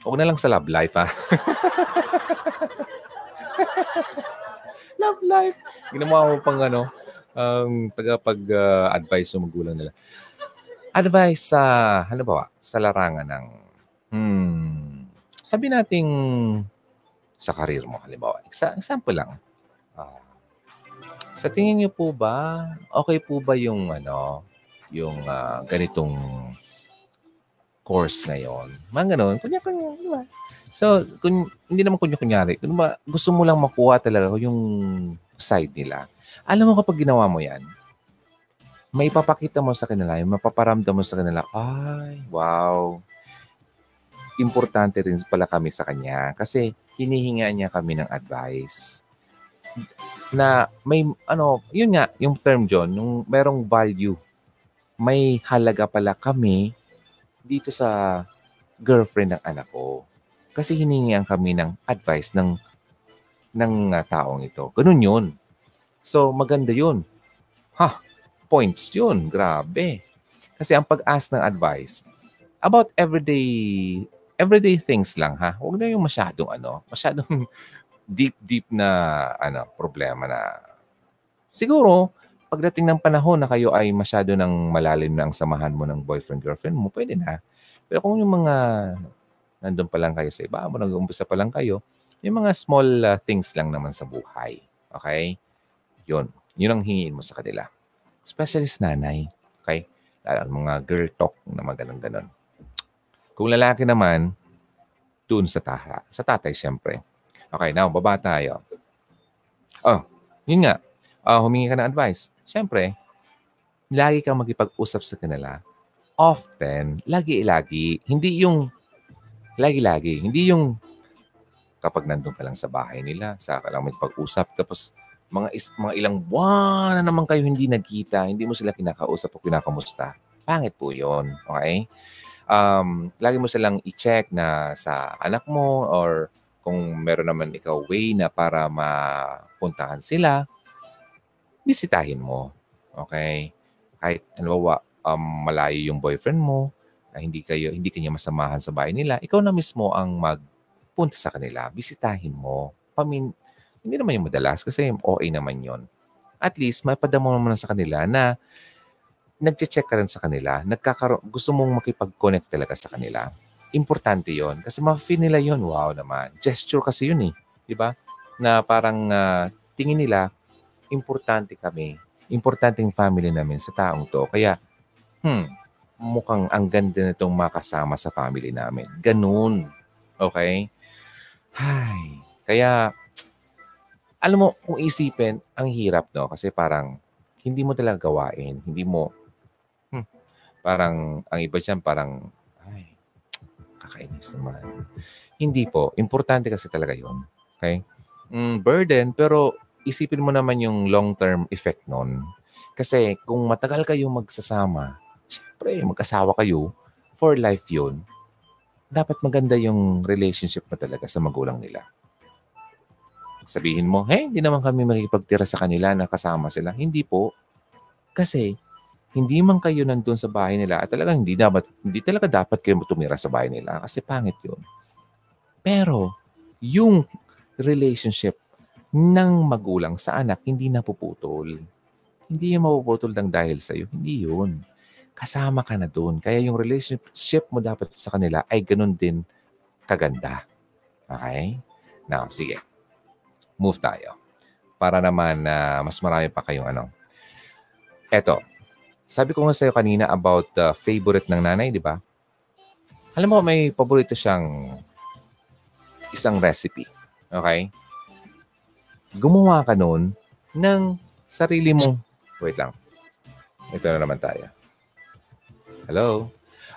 Huwag na lang sa love life, ha? love life. Ginawa mo pang ano, ang um, tagapag-advise uh, sa magulang nila. Advice sa, ano ba, sa larangan ng, hmm, sabi nating sa karir mo, halimbawa. Example lang. Uh, sa tingin niyo po ba, okay po ba yung ano, yung uh, ganitong course ngayon. Mga ganun. Kunya-kunya, di ba? So, kung, hindi naman kunya-kunyari. Kung ba, gusto mo lang makuha talaga yung side nila. Alam mo kapag ginawa mo yan, may ipapakita mo sa kanila, yung mapaparamdam mo sa kanila, ay, wow, importante rin pala kami sa kanya kasi hinihinga niya kami ng advice na may ano, yun nga, yung term John, yung merong value. May halaga pala kami dito sa girlfriend ng anak ko. Kasi hiningian kami ng advice ng ng uh, taong ito. Ganun yun. So, maganda yun. Ha, points yun. Grabe. Kasi ang pag-ask ng advice about everyday everyday things lang ha. Huwag na yung masyadong ano, masyadong deep deep na ano problema na siguro pagdating ng panahon na kayo ay masyado ng malalim na ang samahan mo ng boyfriend-girlfriend mo, pwede na. Pero kung yung mga nandun pa lang kayo sa iba mo, nag-uumpisa pa lang kayo, yung mga small uh, things lang naman sa buhay. Okay? Yun. Yun ang hingin mo sa kanila. Especially sa nanay. Okay? Lalo mga girl talk na mga ganun-ganun. Kung lalaki naman, dun sa taha. Sa tatay, siyempre. Okay, now, baba tayo. Oh, yun nga. Uh, humingi ka ng advice Siyempre, lagi kang magipag-usap sa kanila. Often, lagi-lagi. Hindi yung lagi-lagi. Hindi yung kapag nandun ka lang sa bahay nila, sa ka lang magpag-usap, tapos mga, is, mga ilang buwan na naman kayo hindi nagkita, hindi mo sila kinakausap o kinakamusta. Pangit po yon Okay? Um, lagi mo silang i-check na sa anak mo or kung meron naman ikaw way na para mapuntahan sila, bisitahin mo. Okay? Kahit, halimbawa, um, malayo yung boyfriend mo, na hindi kayo hindi kanya masamahan sa bahay nila, ikaw na mismo ang magpunta sa kanila, bisitahin mo. Pamin, hindi naman yung madalas kasi OA naman yon. At least, may padamo naman sa kanila na nagche-check ka rin sa kanila, nagkakaroon, gusto mong makipag-connect talaga sa kanila. Importante yon kasi ma-feel nila yon Wow naman. Gesture kasi yun eh. Di ba? Na parang uh, tingin nila, importante kami, importante yung family namin sa taong to. Kaya, hmm, mukhang ang ganda nitong makasama sa family namin. Ganun. Okay? Hay. Kaya, alam mo, kung isipin, ang hirap, no? Kasi parang, hindi mo talaga gawain. Hindi mo, hmm, parang, ang iba dyan, parang, ay, kakainis naman. Hindi po. Importante kasi talaga yon Okay? Mm, burden, pero isipin mo naman yung long-term effect nun. Kasi kung matagal kayo magsasama, syempre, mag-asawa kayo, for life yun, dapat maganda yung relationship mo talaga sa magulang nila. Sabihin mo, hey, hindi naman kami makikipagtira sa kanila na kasama sila. Hindi po. Kasi, hindi man kayo nandun sa bahay nila at talagang hindi dapat hindi talaga dapat kayo tumira sa bahay nila kasi pangit 'yun. Pero yung relationship ng magulang sa anak hindi napuputol. Hindi yung mapuputol lang dahil sa iyo. Hindi yun. Kasama ka na doon. Kaya yung relationship mo dapat sa kanila ay ganun din kaganda. Okay? Now, sige. Move tayo. Para naman na uh, mas marami pa kayong ano. Eto. Sabi ko nga sa'yo kanina about uh, favorite ng nanay, di ba? Alam mo, may paborito siyang isang recipe. Okay? Gumawa ka noon ng sarili mong... Wait lang. Ito na naman tayo. Hello?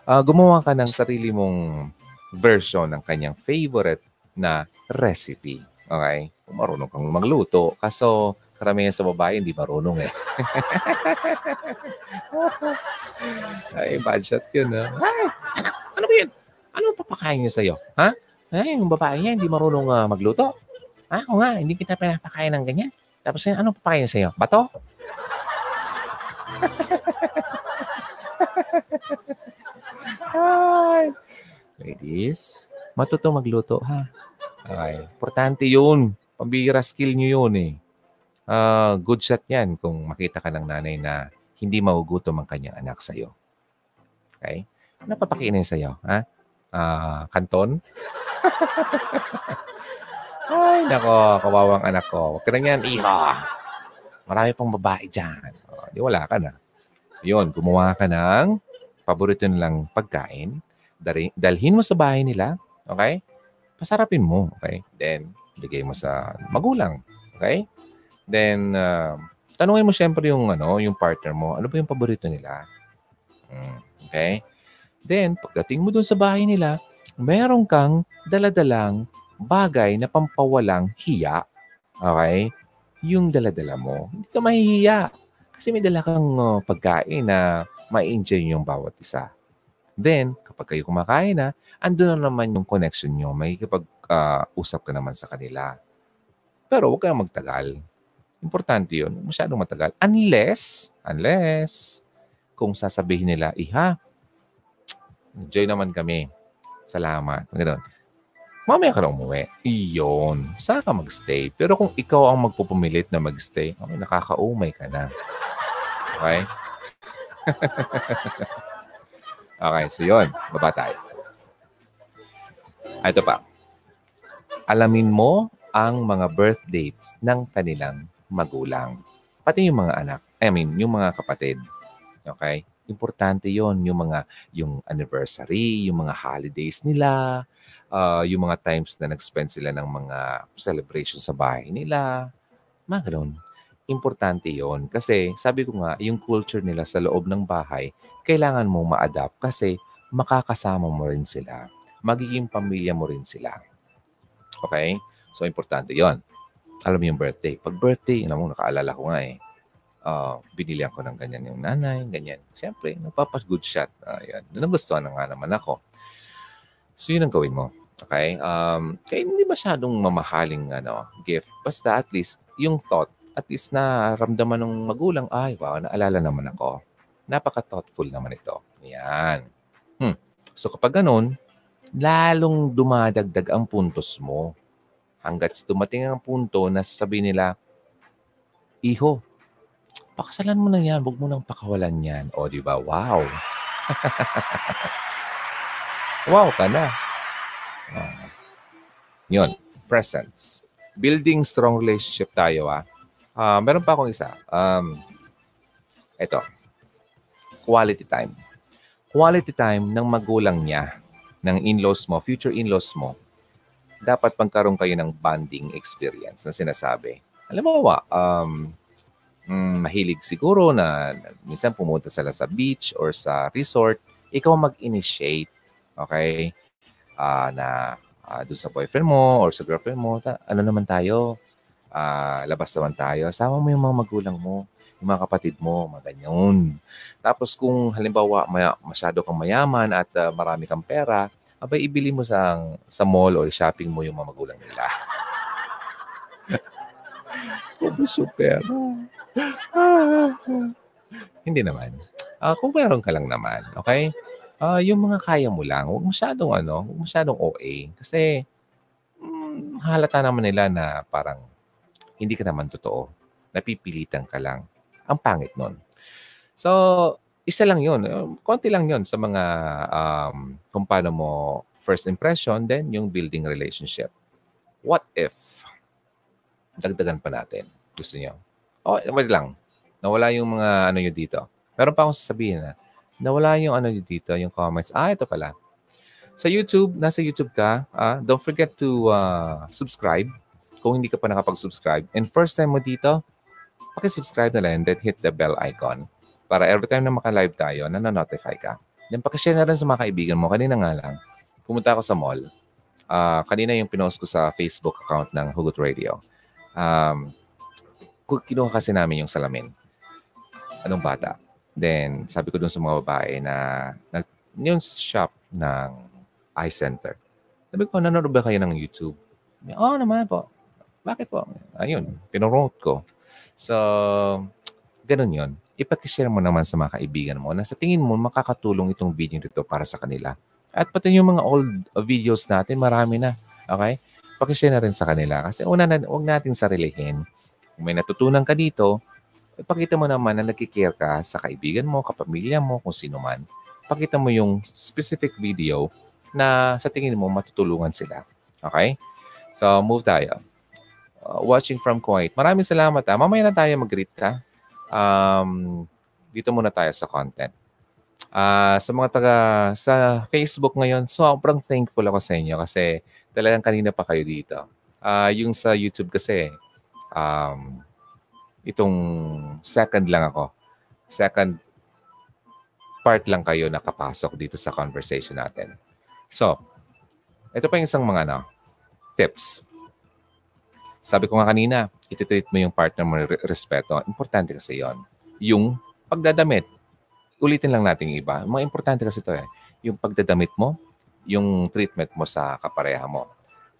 Uh, gumawa ka ng sarili mong version ng kanyang favorite na recipe. Okay? Kung marunong kang magluto. Kaso, karamihan sa babae hindi marunong eh. Ay, bad shot yun. Ha? Ay, ano ba yun? Ano papakain niya sa'yo? Ha? Ay, yung babae niya hindi marunong uh, magluto. Ha? O nga, hindi kita pinapakain ng ganyan. Tapos ano papakain sa'yo? Bato? Ay. Ladies, matuto magluto ha. Okay. Importante yun. Pambira skill nyo yun eh. Uh, good shot yan kung makita ka ng nanay na hindi magugutom ang kanyang anak sa'yo. Okay? Ano papakainin sa'yo? Ha? Uh, kanton? Ay, nako, kawawang anak ko. Huwag ka na yan, iha. Marami pang babae dyan. O, di wala ka na. Yun, gumawa ka ng paborito nilang pagkain. Dalhin mo sa bahay nila. Okay? Pasarapin mo. Okay? Then, bigay mo sa magulang. Okay? Then, uh, tanungin mo siyempre yung, ano, yung partner mo. Ano ba yung paborito nila? Hmm, okay? Then, pagdating mo dun sa bahay nila, meron kang daladalang bagay na pampawalang hiya. Okay? Yung daladala mo. Hindi ka mahihiya. Kasi may dala kang uh, pagkain na ma-enjoy yung bawat isa. Then, kapag kayo kumakain na, andun na naman yung connection nyo. May kapag-usap uh, ka naman sa kanila. Pero huwag kayong magtagal. Importante yun. Masyadong matagal. Unless, unless, kung sasabihin nila, iha, enjoy naman kami. Salamat. Ganun. Mamaya ka na umuwi. Iyon. Saan ka magstay? Pero kung ikaw ang magpupumilit na magstay, okay, nakakaumay ka na. Okay? okay, so yun. Baba tayo. Ah, ito pa. Alamin mo ang mga birth dates ng kanilang magulang. Pati yung mga anak. I mean, yung mga kapatid. Okay? Importante yon yung mga yung anniversary, yung mga holidays nila, uh, yung mga times na nag-spend sila ng mga celebration sa bahay nila. Mga ganun importante yon Kasi sabi ko nga, yung culture nila sa loob ng bahay, kailangan mo ma-adapt kasi makakasama mo rin sila. Magiging pamilya mo rin sila. Okay? So, importante yon Alam mo yung birthday. Pag birthday, alam mo, nakaalala ko nga eh. Uh, binilihan ko ng ganyan yung nanay, ganyan. Siyempre, nagpapas-good shot. Uh, yan. Nagustuhan na nga naman ako. So, yun ang gawin mo. Okay? Um, kaya hindi masyadong mamahaling ano, gift. Basta at least, yung thought at least na ramdaman ng magulang, ay, wow, naalala naman ako. Napaka-thoughtful naman ito. Yan. Hmm. So kapag ganun, lalong dumadagdag ang puntos mo. Hanggat dumating ang punto na sasabihin nila, Iho, pakasalan mo na yan. Huwag mo nang pakawalan yan. O, di ba? Wow. wow ka na. Uh, yun. Presence. Building strong relationship tayo, ah Uh, meron pa akong isa. Um, ito. Quality time. Quality time ng magulang niya, ng in-laws mo, future in-laws mo, dapat pagkaroon kayo ng bonding experience na sinasabi. Alam mo ba, um, mm, mahilig siguro na minsan pumunta sila sa beach or sa resort, ikaw mag-initiate, okay? Uh, na uh, doon sa boyfriend mo or sa girlfriend mo, ta- ano naman tayo, uh, labas naman tayo. Sama mo yung mga magulang mo, yung mga kapatid mo, mga ganyan. Tapos kung halimbawa maya, masyado kang mayaman at uh, marami kang pera, abay ibili mo sa, sa mall or shopping mo yung mga magulang nila. Yung pera. Hindi naman. Uh, kung meron ka lang naman, okay? Uh, yung mga kaya mo lang, huwag masyadong ano, huwag masyadong OA. Kasi mm, halata naman nila na parang hindi ka naman totoo. Napipilitan ka lang. Ang pangit nun. So, isa lang yun. Konti lang yun sa mga um, kung paano mo first impression, then yung building relationship. What if dagdagan pa natin? Gusto niyo? Oh, wait lang. Nawala yung mga ano yun dito. Meron pa akong sasabihin na nawala yung ano yun dito, yung comments. Ah, ito pala. Sa YouTube, nasa YouTube ka, ah, don't forget to uh, subscribe kung hindi ka pa nakapag-subscribe and first time mo dito, pakisubscribe na lang and then hit the bell icon para every time na maka-live tayo, na-notify ka. Then pakishare na rin sa mga kaibigan mo. Kanina nga lang, pumunta ako sa mall. Uh, kanina yung pinost ko sa Facebook account ng Hugot Radio. Um, kinuha kasi namin yung salamin. Anong bata? Then, sabi ko dun sa mga babae na, na yung shop ng eye center. Sabi ko, nanonood ba kayo ng YouTube? Oo oh, naman po. Bakit po? Ayun, pinorote ko. So, ganun yon. Ipakishare mo naman sa mga kaibigan mo na sa tingin mo makakatulong itong video nito para sa kanila. At pati yung mga old videos natin, marami na. Okay? Pakishare na rin sa kanila. Kasi una na, huwag natin sarilihin. Kung may natutunan ka dito, ipakita mo naman na nagkikare ka sa kaibigan mo, kapamilya mo, kung sino man. Pakita mo yung specific video na sa tingin mo matutulungan sila. Okay? So, move tayo. Uh, watching from Kuwait. Maraming salamat. Ah. Mamaya na tayo mag-greet ka. Um, dito muna tayo sa content. Uh, sa mga taga sa Facebook ngayon, sobrang thankful ako sa inyo kasi talagang kanina pa kayo dito. Uh, yung sa YouTube kasi, um, itong second lang ako. Second part lang kayo nakapasok dito sa conversation natin. So, ito pa yung isang mga ano, tips. Sabi ko nga kanina, ititreat mo yung partner mo respeto. Importante kasi yon Yung pagdadamit. Ulitin lang natin yung iba. Mga importante kasi ito eh. Yung pagdadamit mo, yung treatment mo sa kapareha mo.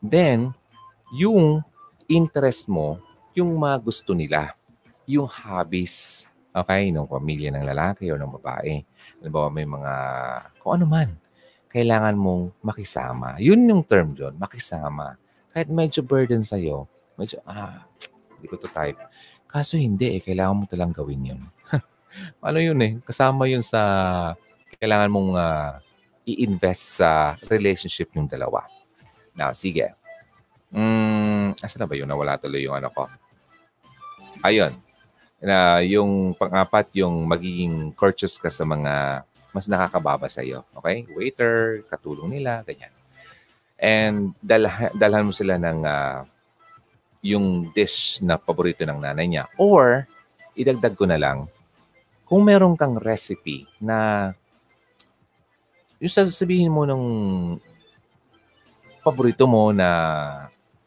Then, yung interest mo, yung mga gusto nila. Yung hobbies. Okay? Ng pamilya ng lalaki o ng babae. Halimbawa, may mga, kung ano man kailangan mong makisama. Yun yung term doon, makisama. Kahit medyo burden sa'yo, medyo, ah, hindi ko to type. Kaso hindi eh, kailangan mo talang gawin yun. ano yun eh, kasama yun sa kailangan mong uh, i-invest sa relationship yung dalawa. Now, sige. Mm, asa na ba yun? Nawala tuloy yung ano ko. Ayun. Na yung pang-apat, yung magiging courteous ka sa mga mas nakakababa sa iyo. Okay? Waiter, katulong nila, ganyan. And dalhan, dalhan mo sila ng uh, yung dish na paborito ng nanay niya. Or, idagdag ko na lang, kung meron kang recipe na yung sasabihin mo ng paborito mo na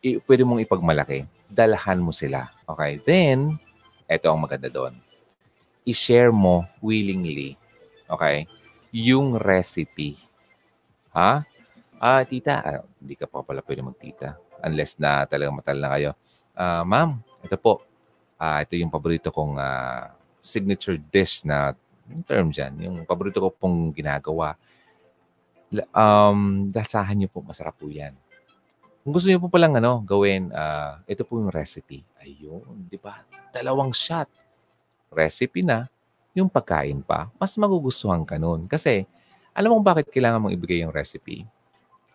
i- pwede mong ipagmalaki, dalhan mo sila. Okay? Then, eto ang maganda doon. I-share mo willingly. Okay? yung recipe. Ha? Ah, tita, ah, hindi ka pa pala pwede magtita. Unless na talagang matal na kayo. Ah, ma'am, ito po. Ah, ito yung paborito kong ah, signature dish na yung term dyan. Yung paborito ko pong ginagawa. Um, dasahan niyo po, masarap po yan. Kung gusto niyo po palang ano, gawin, uh, ito po yung recipe. Ayun, di ba? Dalawang shot. Recipe na, yung pagkain pa, mas magugustuhan ka nun. Kasi, alam mo bakit kailangan mong ibigay yung recipe?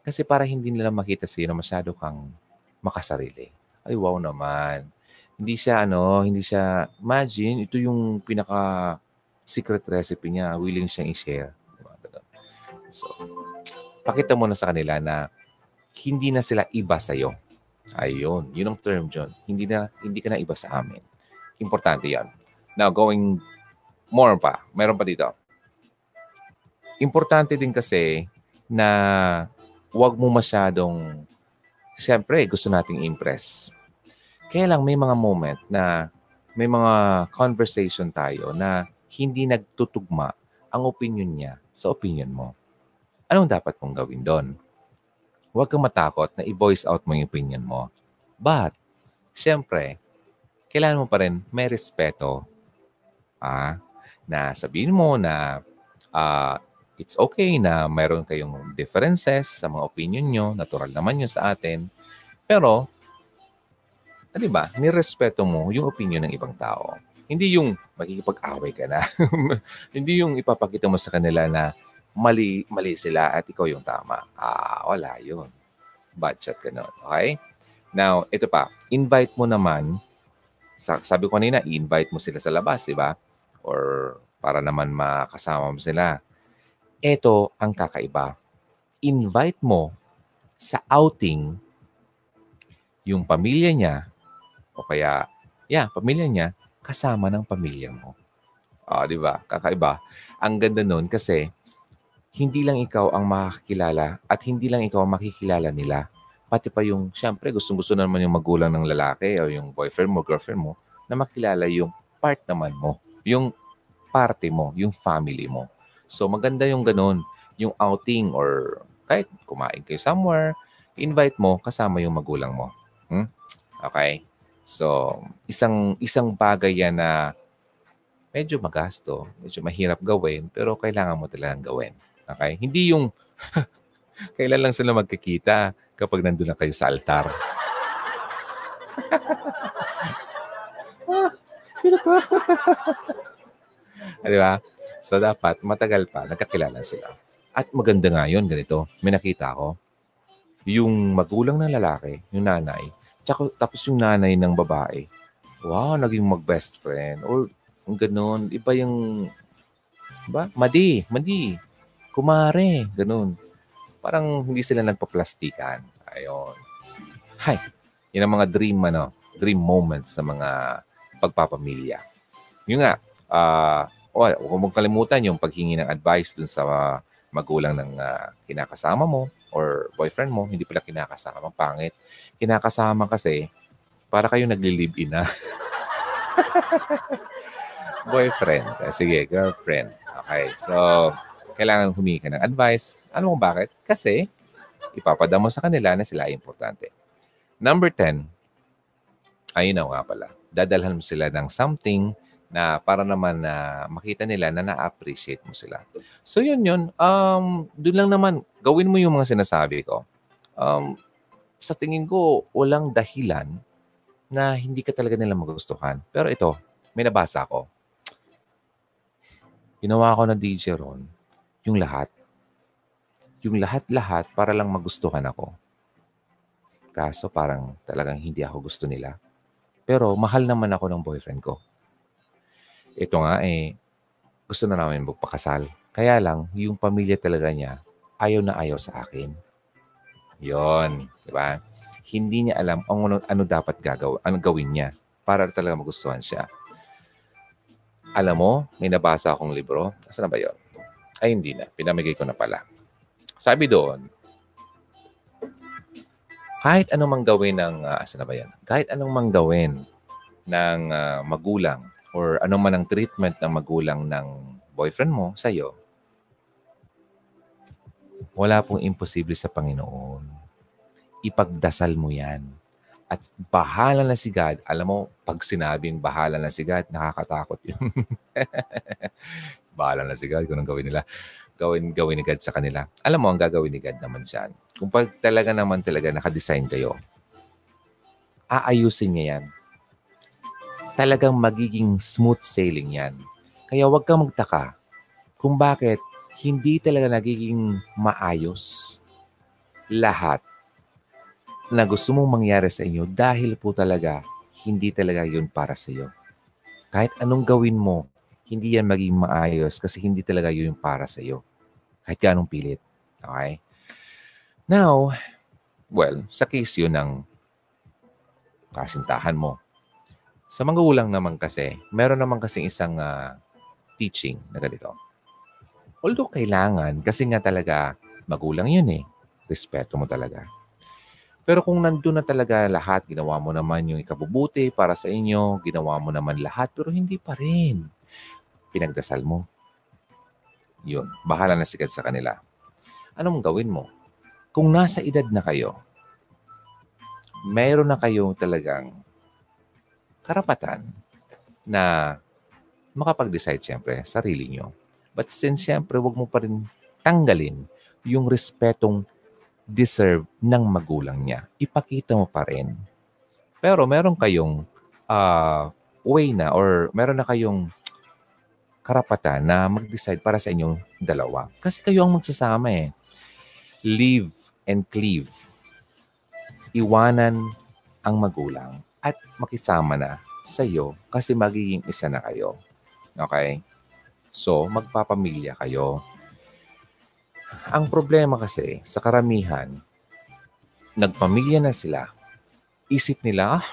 Kasi para hindi nila makita sa'yo na masyado kang makasarili. Ay, wow naman. Hindi siya, ano, hindi siya, imagine, ito yung pinaka secret recipe niya, willing siyang i-share. So, pakita mo na sa kanila na hindi na sila iba sa'yo. Ayun, yun ang term dyan. Hindi na, hindi ka na iba sa amin. Importante yan. Now, going more pa. Meron pa dito. Importante din kasi na huwag mo masyadong, siyempre, gusto nating impress. Kaya lang may mga moment na may mga conversation tayo na hindi nagtutugma ang opinion niya sa opinion mo. Anong dapat mong gawin doon? Huwag kang matakot na i-voice out mo yung opinion mo. But, siyempre, kailangan mo pa rin may respeto. Ah, na sabihin mo na uh, it's okay na mayroon kayong differences sa mga opinion nyo. Natural naman yun sa atin. Pero, ah, di ba, nirespeto mo yung opinion ng ibang tao. Hindi yung magkikipag-away ka na. Hindi yung ipapakita mo sa kanila na mali, mali sila at ikaw yung tama. Ah, wala yun. Bad shot ka nun. Okay? Now, ito pa. Invite mo naman, sabi ko kanina, i-invite mo sila sa labas, di ba? or para naman makasama mo sila. Ito ang kakaiba. Invite mo sa outing yung pamilya niya o kaya, yeah, pamilya niya kasama ng pamilya mo. Ah, di ba? Kakaiba. Ang ganda nun kasi hindi lang ikaw ang makakilala at hindi lang ikaw ang makikilala nila. Pati pa yung, syempre, gustong-gusto naman yung magulang ng lalaki o yung boyfriend mo, girlfriend mo, na makilala yung part naman mo, yung parte mo, yung family mo. So maganda yung ganun, yung outing or kahit kumain kayo somewhere, invite mo kasama yung magulang mo. Hmm? Okay? So, isang isang bagay yan na medyo magasto, medyo mahirap gawin, pero kailangan mo talagang gawin. Okay? Hindi yung kailan lang sila magkikita kapag nandun na kayo sa altar. ah, sino to? Di ba? So, dapat matagal pa, nagkakilala sila. At maganda nga yun, ganito. May nakita ko, yung magulang ng lalaki, yung nanay, tsaka, tapos yung nanay ng babae, wow, naging mag-best friend. Or ganun. Iba yung, ba? Madi, madi. Kumare, ganun. Parang hindi sila nagpa-plastikan. Ayun. Hay, yun ang mga dream, ano, dream moments sa mga pagpapamilya. Yun nga, uh, oh, huwag mong kalimutan yung paghingi ng advice dun sa uh, magulang ng uh, kinakasama mo or boyfriend mo, hindi pala kinakasama, pangit. Kinakasama kasi para kayo nagli-live-in na. boyfriend. Eh, sige, girlfriend. Okay, so kailangan humingi ka ng advice. Ano kung bakit? Kasi ipapadamo sa kanila na sila ay importante. Number 10, ayun na nga pala. Dadalhan mo sila ng something na para naman na makita nila na na-appreciate mo sila. So yun yun. Um, doon lang naman, gawin mo yung mga sinasabi ko. Um, sa tingin ko, walang dahilan na hindi ka talaga nila magustuhan. Pero ito, may nabasa ko. Ginawa ko na DJ Ron, yung lahat. Yung lahat-lahat para lang magustuhan ako. Kaso parang talagang hindi ako gusto nila. Pero mahal naman ako ng boyfriend ko ito nga eh, gusto na namin magpakasal. Kaya lang, yung pamilya talaga niya, ayaw na ayaw sa akin. Yon, di ba? Hindi niya alam ang ano, ano dapat gagaw, ano gawin niya para talaga magustuhan siya. Alam mo, may nabasa akong libro. Saan na ba yun? Ay, hindi na. Pinamigay ko na pala. Sabi doon, kahit anong mang gawin ng, uh, saan na ba yan? Kahit anong mang gawin ng uh, magulang or ano man ang treatment ng magulang ng boyfriend mo sa iyo, wala pong imposible sa Panginoon. Ipagdasal mo yan. At bahala na si God. Alam mo, pag sinabing bahala na si God, nakakatakot yun. bahala na si God kung anong gawin nila. Gawin, gawin ni God sa kanila. Alam mo, ang gagawin ni God naman siyan. Kung pag talaga naman talaga nakadesign kayo, aayusin niya yan talagang magiging smooth sailing yan. Kaya huwag kang magtaka kung bakit hindi talaga nagiging maayos lahat na gusto mong mangyari sa inyo dahil po talaga hindi talaga yun para sa iyo. Kahit anong gawin mo, hindi yan maging maayos kasi hindi talaga yun para sa iyo. Kahit ganong pilit. Okay? Now, well, sa case yun ng kasintahan mo, sa mga ulang naman kasi, meron naman kasi isang uh, teaching na ganito. Although kailangan, kasi nga talaga magulang yun eh. Respeto mo talaga. Pero kung nandun na talaga lahat, ginawa mo naman yung ikabubuti para sa inyo, ginawa mo naman lahat, pero hindi pa rin. Pinagdasal mo. Yun, bahala na sikat sa kanila. Anong gawin mo? Kung nasa edad na kayo, mayroon na kayo talagang karapatan na makapag-decide siyempre sarili nyo. But since siyempre wag mo pa rin tanggalin yung respetong deserve ng magulang niya. Ipakita mo pa rin. Pero meron kayong uh, way na or meron na kayong karapatan na mag-decide para sa inyong dalawa. Kasi kayo ang magsasama eh. Live and cleave. Iwanan ang magulang at makisama na sa iyo kasi magiging isa na kayo. Okay? So, magpapamilya kayo. Ang problema kasi, sa karamihan, nagpamilya na sila. Isip nila, ah,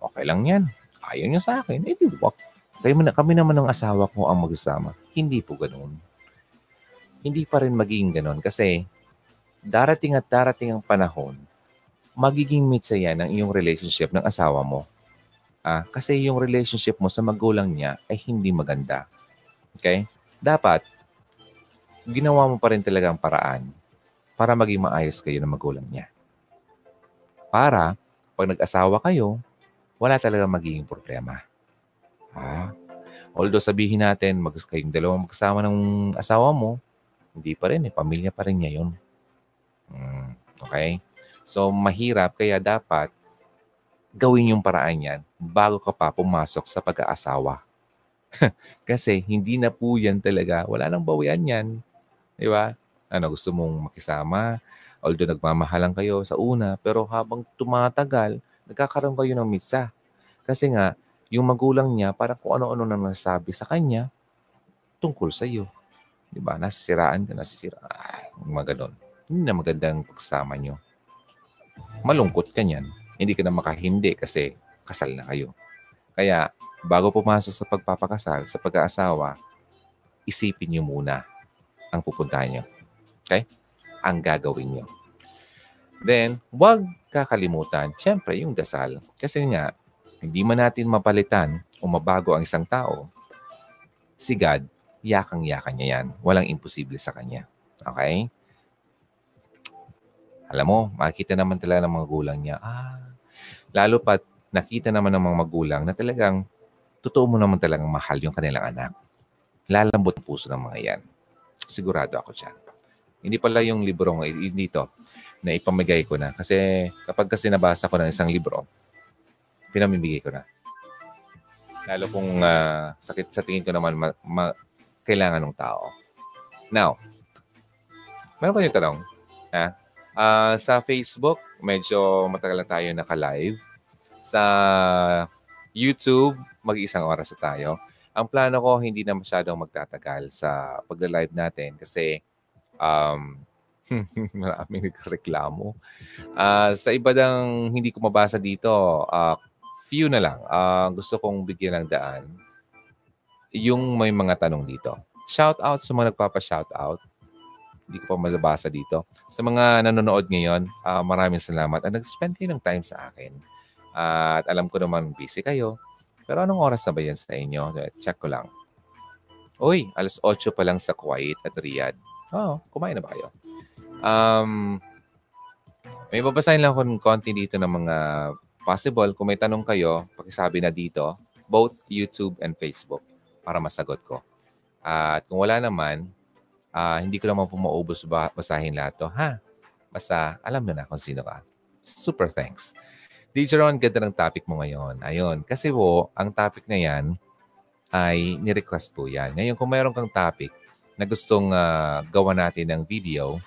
okay lang yan. Ayaw niya sa akin. Eh, di wak. Kami, kami naman ng asawa ko ang magsasama. Hindi po ganoon. Hindi pa rin magiging ganoon kasi darating at darating ang panahon magiging mitsa yan ang iyong relationship ng asawa mo. Ah, kasi yung relationship mo sa magulang niya ay hindi maganda. Okay? Dapat, ginawa mo pa rin talaga ang paraan para maging maayos kayo ng magulang niya. Para, pag nag-asawa kayo, wala talaga magiging problema. Ha? Although sabihin natin, mag kayong dalawang magkasama ng asawa mo, hindi pa rin eh. Pamilya pa rin niya yun. Hmm, okay? So, mahirap. Kaya dapat gawin yung paraan yan bago ka pa pumasok sa pag-aasawa. Kasi hindi na po yan talaga. Wala nang bawian yan. Di ba? Ano, gusto mong makisama, although nagmamahalan kayo sa una, pero habang tumatagal, nagkakaroon kayo ng misa. Kasi nga, yung magulang niya, para kung ano-ano na nasabi sa kanya, tungkol sa iyo. Di ba? Nasisiraan ka, nasisiraan. Ay, mga ganun. Hindi na magandang pagsama nyo. Malungkot ka niyan. Hindi ka na makahindi kasi kasal na kayo. Kaya, bago pumasok sa pagpapakasal, sa pag-aasawa, isipin niyo muna ang pupuntahan niyo. Okay? Ang gagawin niyo. Then, huwag kakalimutan, syempre, yung dasal. Kasi nga, hindi man natin mapalitan o mabago ang isang tao, si God, yakang-yakan niya yan. Walang imposible sa kanya. Okay? Alam mo, makikita naman talaga ng mga gulang niya, ah, lalo pat nakita naman ng mga magulang na talagang totoo mo naman talagang mahal yung kanilang anak. Lalambot ang puso ng mga yan. Sigurado ako dyan. Hindi pala yung libro dito na ipamigay ko na. Kasi kapag kasi nabasa ko ng isang libro, pinamimigay ko na. Lalo kung uh, sakit sa tingin ko naman ma- ma- kailangan ng tao. Now, meron kayong tanong. Ha? Uh, sa Facebook, medyo matagal na tayo naka-live. Sa YouTube, mag-isang oras na tayo. Ang plano ko, hindi na masyadong magtatagal sa pagla-live natin kasi um, maraming nagreklamo. Uh, sa iba dang hindi ko mabasa dito, uh, few na lang. Uh, gusto kong bigyan ng daan yung may mga tanong dito. Shout out sa mga nagpapa-shout out. Hindi ko pa malabasa dito. Sa mga nanonood ngayon, uh, maraming salamat. At nag-spend kayo ng time sa akin. Uh, at alam ko naman busy kayo. Pero anong oras na ba yan sa inyo? Check ko lang. Uy, alas 8 pa lang sa Kuwait at Riyadh. Oo, oh, kumain na ba kayo? Um, may babasahin lang ako ng konti dito ng mga possible. Kung may tanong kayo, pakisabi na dito, both YouTube and Facebook, para masagot ko. Uh, at kung wala naman, uh, hindi ko naman po ba- basahin lahat to. Ha? Basta alam na na kung sino ka. Super thanks. DJ Ron, ganda ng topic mo ngayon. Ayun. Kasi po, ang topic na yan ay ni-request po yan. Ngayon, kung mayroon kang topic na gustong uh, gawa natin ng video,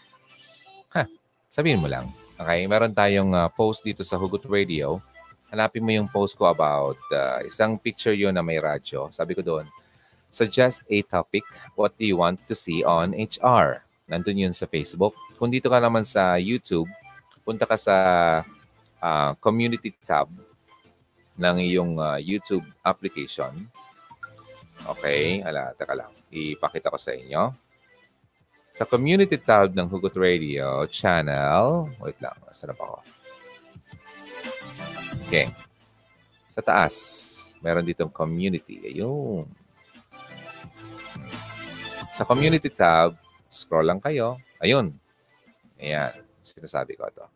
ha, sabihin mo lang. Okay? Meron tayong uh, post dito sa Hugot Radio. Hanapin mo yung post ko about uh, isang picture yon na may radyo. Sabi ko doon, suggest a topic. What do you want to see on HR? Nandun yun sa Facebook. Kung dito ka naman sa YouTube, punta ka sa uh, community tab ng iyong uh, YouTube application. Okay, ala, taka lang ipakita ko sa inyo. Sa community tab ng Hugot Radio channel, wait lang, saan ako? Okay. Sa taas, meron ditong community. Ayun. Sa community tab, scroll lang kayo. Ayun. Ayan. Sinasabi ko ito.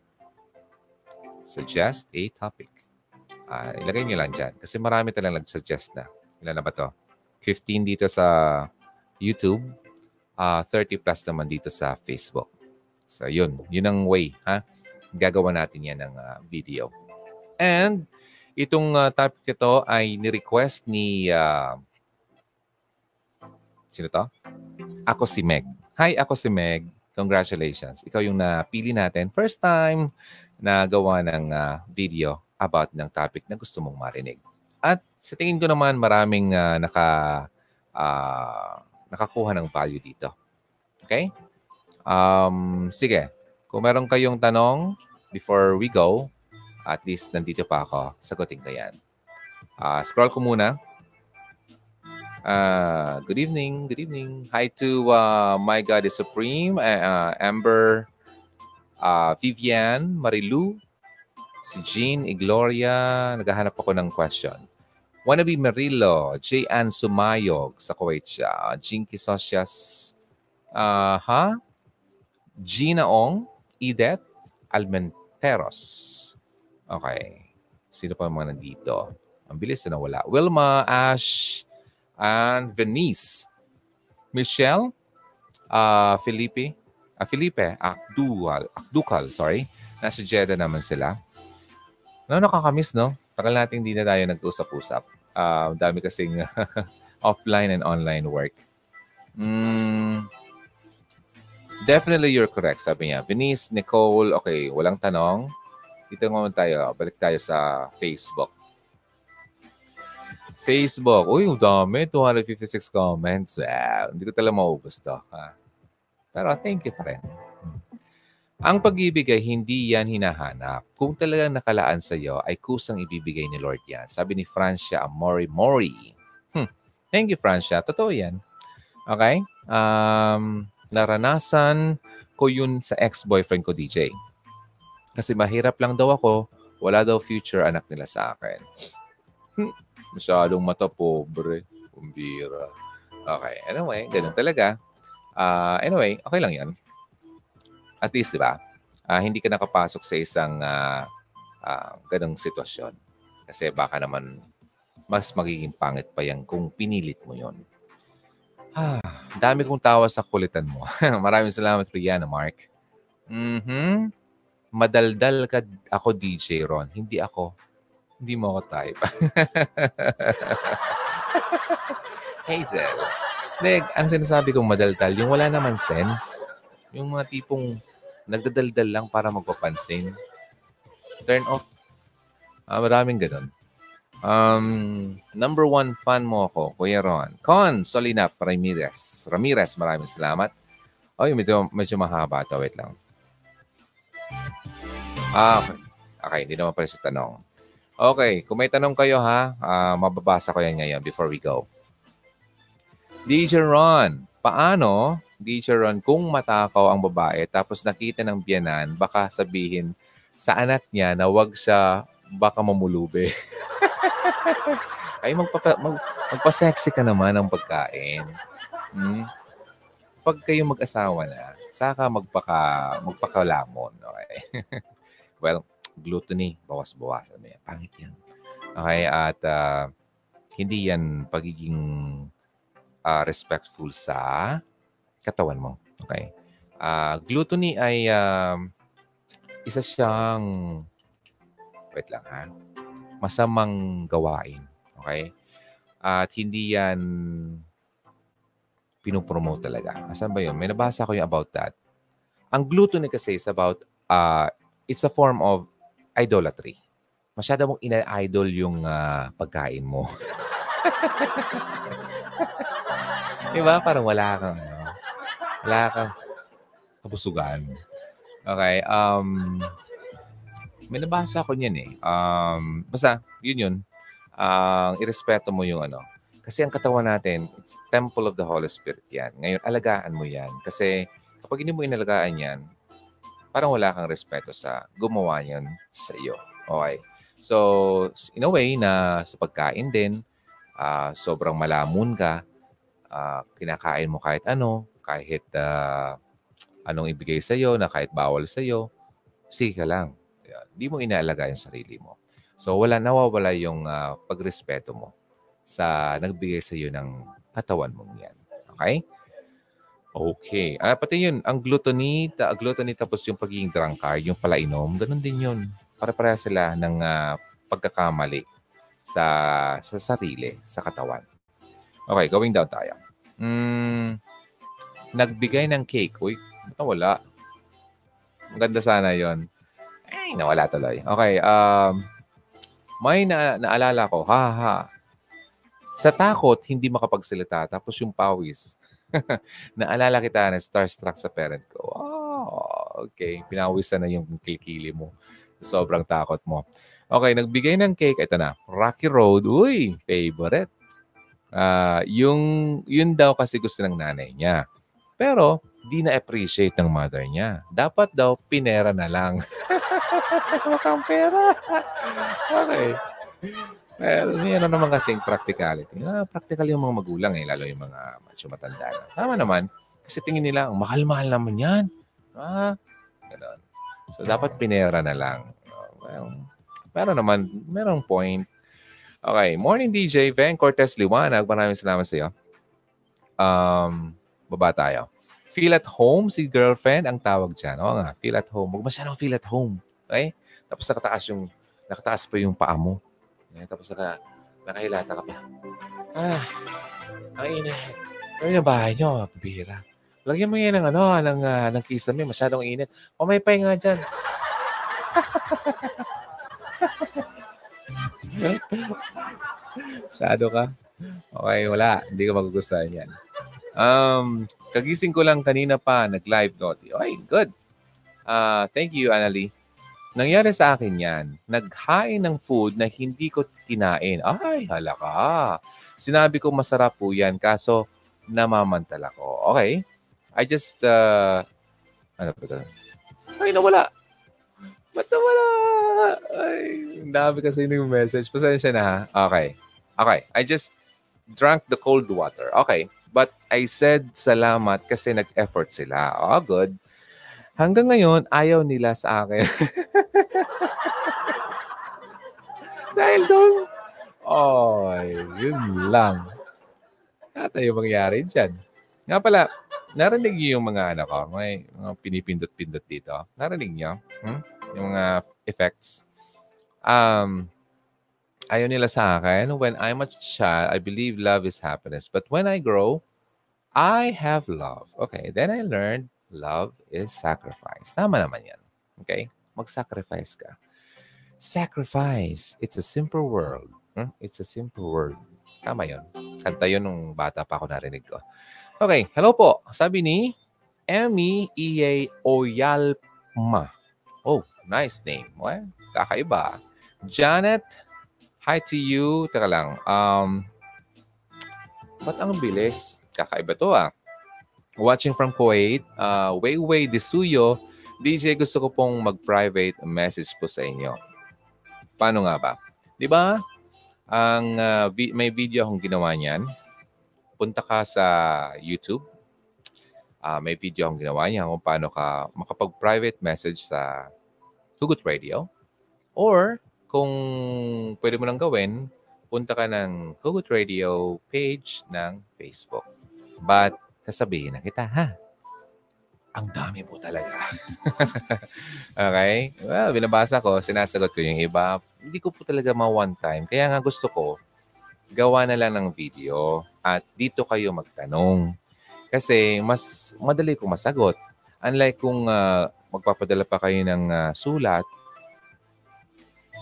Suggest a topic. Uh, ilagay nyo lang dyan. Kasi marami talagang nag-suggest na. Ilan na ba to? 15 dito sa YouTube, uh, ah, 30 plus naman dito sa Facebook. So, yun. Yun ang way, ha? Gagawa natin yan ng uh, video. And, itong uh, topic ito ay ni-request ni... Uh, sino to? Ako si Meg. Hi, ako si Meg. Congratulations. Ikaw yung napili natin. First time na gawa ng uh, video about ng topic na gusto mong marinig. At sa tingin ko naman maraming uh, naka uh, nakakuha ng value dito. Okay? Um, sige. Kung meron kayong tanong before we go, at least nandito pa ako, sagutin ko yan. Uh, scroll ko muna. Uh, good evening, good evening. Hi to uh, My God is Supreme, uh, Amber, uh, Vivian, Marilu, si Jean, Igloria. Naghahanap ako ng question. Wannabe Merilo, J. Ann Sumayog sa Kuwait siya. Jinky Socias, uh, ha? Gina Ong, Edith Almenteros. Okay. Sino pa mga nandito? Ang bilis na nawala. Wilma, Ash, and Venice. Michelle, uh, Felipe, uh, Felipe, Akdual, Akdukal, sorry. Nasa Jeddah naman sila. No, nakakamiss, no? Tagal natin hindi na tayo nag-usap-usap. Uh, dami kasing offline and online work. Mm, definitely you're correct, sabi niya. Venice, Nicole, okay, walang tanong. Dito naman tayo. Balik tayo sa Facebook. Facebook. Uy, ang dami. 256 comments. Wow. Hindi ko talaga maubos to. Ha? Pero thank you pa rin. Ang pag-ibig ay hindi yan hinahanap. Kung talagang nakalaan sa iyo, ay kusang ibibigay ni Lord yan. Sabi ni Francia Amori Mori. Hmm. Thank you, Francia. Totoo yan. Okay? Um, naranasan ko yun sa ex-boyfriend ko, DJ. Kasi mahirap lang daw ako. Wala daw future anak nila sa akin. Hmm. Masyadong mata pobre. Kumbira. Okay. Anyway, ganun talaga. Uh, anyway, okay lang yan at least, di ba, uh, hindi ka nakapasok sa isang uh, uh, ganong sitwasyon. Kasi baka naman mas magiging pangit pa yan kung pinilit mo yon. Ah, dami kong tawa sa kulitan mo. Maraming salamat, Rihanna, Mark. Mm-hmm. Madaldal ka ako, DJ Ron. Hindi ako. Hindi mo ako type. Hazel. Neg, ang sinasabi kong madaldal, yung wala naman sense. Yung mga tipong nagdadaldal lang para magpapansin. Turn off. Uh, maraming ganun. Um, number one fan mo ako, Kuya Ron. Con Solinap Ramirez. Ramirez, maraming salamat. Oy, medyo, medyo mahaba ito. Wait lang. Ah, okay. Okay, hindi naman pala sa tanong. Okay, kung may tanong kayo ha, uh, mababasa ko yan ngayon before we go. DJ Ron, paano Teacher Ron, kung matakaw ang babae tapos nakita ng biyanan, baka sabihin sa anak niya na wag siya baka mamulube. Ay, magpapa, mag, magpa-sexy ka naman ng pagkain. Hmm? Pag kayo mag-asawa na, saka magpaka, magpakalamon. Okay? well, gluttony, bawas-bawas. Ano Pangit yan. Okay, at uh, hindi yan pagiging uh, respectful sa katawan mo. Okay? Uh, gluttony ay uh, isa siyang, wait lang ha, masamang gawain. Okay? At hindi yan pinopromote talaga. Asan ba yun? May nabasa ko yung about that. Ang gluttony kasi is about, uh, it's a form of idolatry. Masyado mong ina-idol yung uh, pagkain mo. diba? Parang wala kang, wala kang kabusugan. Okay. Um, may nabasa ko niyan eh. Um, basta, yun yun. Ang uh, irespeto mo yung ano. Kasi ang katawan natin, it's temple of the Holy Spirit yan. Ngayon, alagaan mo yan. Kasi kapag hindi mo inalagaan yan, parang wala kang respeto sa gumawa yan sa iyo. Okay? So, in a way na sa pagkain din, uh, sobrang malamun ka, uh, kinakain mo kahit ano, kahit uh, anong ibigay sa iyo na kahit bawal sa iyo, sige ka lang. Hindi mo inaalaga yung sarili mo. So wala nawawala yung uh, pagrespeto mo sa nagbigay sa iyo ng katawan mong yan. Okay? Okay. Ah, pati yun, ang gluttony, ta, gluttony tapos yung pagiging drunkard, yung palainom, ganun din yun. Para-pareha sila ng uh, pagkakamali sa sa sarili, sa katawan. Okay, going down tayo. Mm, nagbigay ng cake. Uy, wala. Maganda sana yon. Ay, nawala tuloy. Okay, um, may na naalala ko, ha, ha. Sa takot, hindi makapagsalita. Tapos yung pawis. naalala kita na starstruck sa parent ko. Oh, okay. Pinawisan na yung kilikili mo. Sobrang takot mo. Okay, nagbigay ng cake. Ito na. Rocky Road. Uy, favorite. Uh, yung, yun daw kasi gusto ng nanay niya. Pero, di na-appreciate ng mother niya. Dapat daw, pinera na lang. Makang pera. okay. Well, mayroon naman kasing practicality. Ah, practical yung mga magulang eh, lalo yung mga macho matanda na. Tama naman. Kasi tingin nila, ang mahal-mahal naman yan. Ah, ganun. So, dapat pinera na lang. Well, pero naman, merong point. Okay, morning DJ, Ben Cortez Liwanag. Maraming salamat sa iyo. Um, baba tayo. Feel at home si girlfriend ang tawag dyan. Oo nga, feel at home. Huwag masyadong feel at home. Okay? Tapos nakataas yung, nakataas pa yung paa mo. Okay? Tapos naka, nakahilata ka pa. Ah, ang init. Gawin yung bahay nyo, pabira. Lagyan mo yan ng ano, ng, uh, ng kisame, masyadong init. O may pay nga dyan. Masyado ka? Okay, wala. Hindi ko magugustuhan yan. Um, kagising ko lang kanina pa, nag-live naughty. Okay, good. Uh, thank you, Annalie. Nangyari sa akin yan. Naghain ng food na hindi ko kinain. Ay, hala ka. Sinabi ko masarap po yan, kaso namamantala ko. Okay. I just, uh, ano ba ito? Ay, nawala. Ba't nawala? Ay, dami kasi yung message. Pasensya na ha. Okay. Okay. I just drank the cold water. Okay. But I said salamat kasi nag-effort sila. Oh, good. Hanggang ngayon, ayaw nila sa akin. Dahil doon, oh, yun lang. Yata yung mangyari dyan. Nga pala, narinig niyo yung mga ano ko, may mga pinipindot-pindot dito. Narinig niyo? Hmm? Yung mga effects. Um, ayaw nila sa akin. When I'm a child, I believe love is happiness. But when I grow, I have love. Okay, then I learned love is sacrifice. Tama naman yan. Okay? Mag-sacrifice ka. Sacrifice. It's a simple word. Hmm? It's a simple word. Tama yun. Kanta yun nung bata pa ako narinig ko. Okay, hello po. Sabi ni Emmy E.A. Oyalma. Oh, nice name. Well, kakaiba. Janet, hi to you. Teka lang. Um, ba't ang bilis? Kakaiba to ah. Watching from Kuwait, uh, Weiwei Disuyo, DJ, gusto ko pong mag-private message po sa inyo. Paano nga ba? Di ba? Ang uh, vi- may video akong ginawa niyan punta ka sa YouTube. Uh, may video akong ginawa niya kung paano ka makapag-private message sa Hugot Radio. Or kung pwede mo lang gawin, punta ka ng Hugot Radio page ng Facebook. But sasabihin na kita, ha? Ang dami po talaga. okay? Well, binabasa ko, sinasagot ko yung iba. Hindi ko po talaga ma one time. Kaya nga gusto ko, gawa na lang ng video at dito kayo magtanong. Kasi mas madali kong masagot. Unlike kung uh, magpapadala pa kayo ng uh, sulat,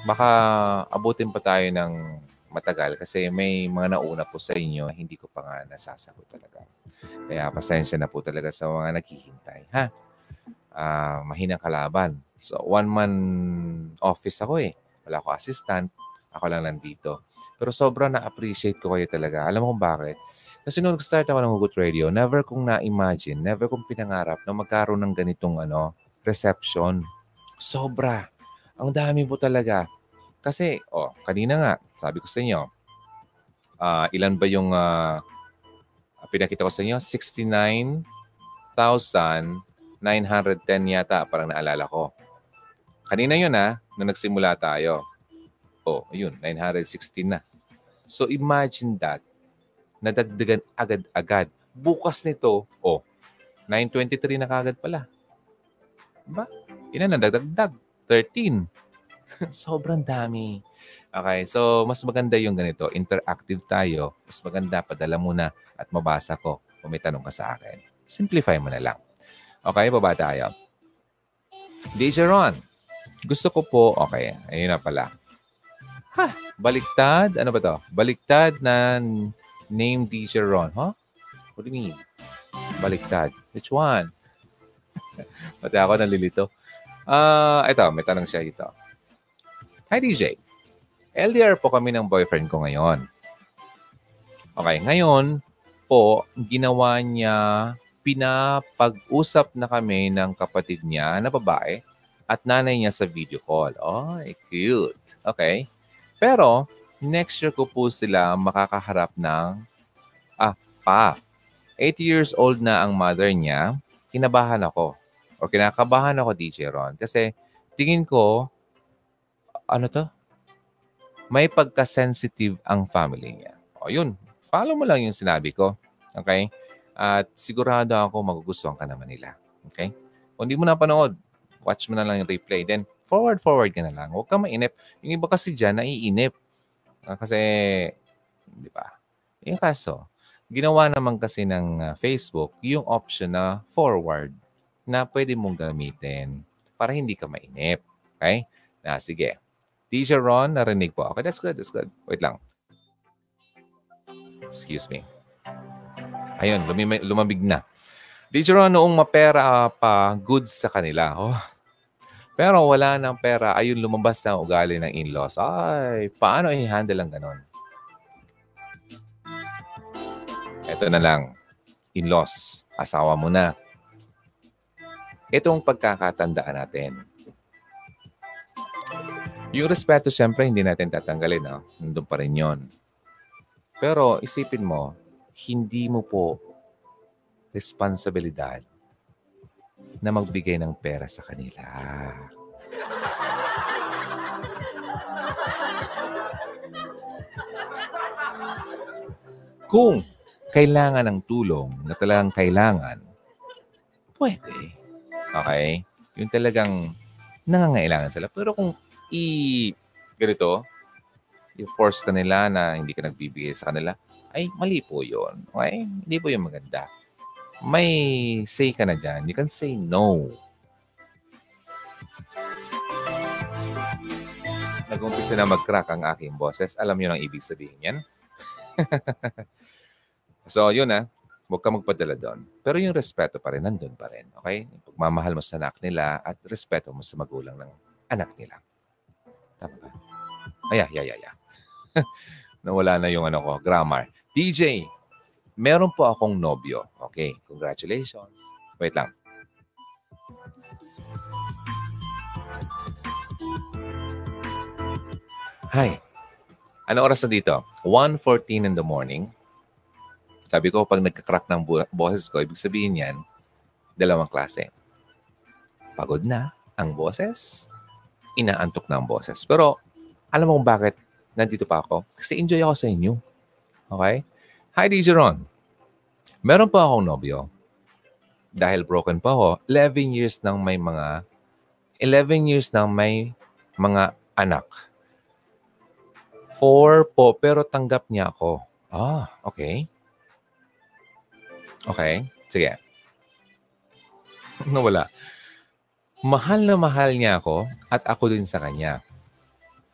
baka abutin pa tayo ng matagal kasi may mga nauna po sa inyo hindi ko pa nga nasasagot talaga. Kaya pasensya na po talaga sa mga naghihintay. Ha? Uh, mahinang kalaban. So, one-man office ako eh. Wala ko assistant. Ako lang nandito. Pero sobrang na-appreciate ko kayo talaga. Alam mo kung bakit? Kasi nung nag-start ako ng Hugot Radio, never kong na-imagine, never kong pinangarap na magkaroon ng ganitong ano, reception. Sobra. Ang dami po talaga. Kasi, oh, kanina nga, sabi ko sa inyo, uh, ilan ba yung uh, pinakita ko sa inyo? 69,910 yata, parang naalala ko. Kanina yun ha, nung nagsimula tayo. Oh, yun, 916 na. So imagine that, nadagdagan agad-agad. Bukas nito, oh, 923 na kagad pala. Ba? Ilan na nadagdag? 13. Sobrang dami. Okay, so mas maganda yung ganito. Interactive tayo. Mas maganda, padala mo na at mabasa ko kung may tanong ka sa akin. Simplify mo na lang. Okay, baba tayo. DJ Ron, gusto ko po, okay, ayun na pala. Ha, baliktad? Ano ba to? Baliktad na name teacher Ron. Huh? What do you mean? Baliktad. Which one? Pati ako nalilito. Ah, uh, ito, may tanong siya dito. Hi DJ. LDR po kami ng boyfriend ko ngayon. Okay, ngayon po, ginawa niya, pinapag-usap na kami ng kapatid niya na babae at nanay niya sa video call. Oh, cute. Okay. Pero, next year ko po sila makakaharap ng, ah, pa. 80 years old na ang mother niya, kinabahan ako. O kinakabahan ako, DJ Ron. Kasi tingin ko, ano to? May pagka-sensitive ang family niya. O yun, follow mo lang yung sinabi ko. Okay? At sigurado ako magugustuhan ka naman nila. Okay? Kung hindi mo napanood, watch mo na lang yung replay. Then, forward-forward ka na lang. Huwag ka mainip. Yung iba kasi dyan, naiinip. Uh, kasi, di ba? Yung kaso, ginawa naman kasi ng uh, Facebook yung option na forward na pwede mong gamitin para hindi ka mainip. Okay? Na, sige. Teacher Ron, narinig po. Okay, that's good, that's good. Wait lang. Excuse me. Ayun, lumimig, lumabig na. Teacher Ron, noong mapera pa goods sa kanila. Oh. Pero wala ng pera, ayun lumabas na ugali ng in-laws. Ay, paano i-handle ang ganon? Ito na lang. In-laws, asawa mo na. Itong pagkakatandaan natin. Yung respeto, siyempre, hindi natin tatanggalin. No? Nandun pa rin yon. Pero isipin mo, hindi mo po responsibilidad na magbigay ng pera sa kanila. Kung kailangan ng tulong na talagang kailangan, pwede. Okay? Yung talagang nangangailangan sila. Pero kung i ganito, i-force ka nila na hindi ka nagbibigay sa kanila, ay mali po yun. Okay? Hindi po yung maganda. May say ka na dyan. You can say no. Nag-umpisa na mag-crack ang aking boses. Alam niyo ang ibig sabihin yan? so, yun ah. Huwag ka magpadala doon. Pero yung respeto pa rin, nandun pa rin. Okay? Pagmamahal mo sa anak nila at respeto mo sa magulang ng anak nila. Tama ba? Ay, ay, ay, ay. Nawala na yung ano ko, grammar. DJ, meron po akong nobyo. Okay, congratulations. Wait lang. Hi. Ano oras na dito? 1.14 in the morning. Sabi ko, pag nagka-crack ng boses ko, ibig sabihin yan, dalawang klase. Pagod na ang boses, inaantok na ang boses. Pero, alam mo kung bakit nandito pa ako? Kasi enjoy ako sa inyo. Okay? Hi, DJ Ron. Meron pa akong nobyo. Dahil broken pa ako, 11 years nang may mga 11 years nang may mga anak. Four po, pero tanggap niya ako. Ah, okay. Okay, sige. Nawala. Mahal na mahal niya ako at ako din sa kanya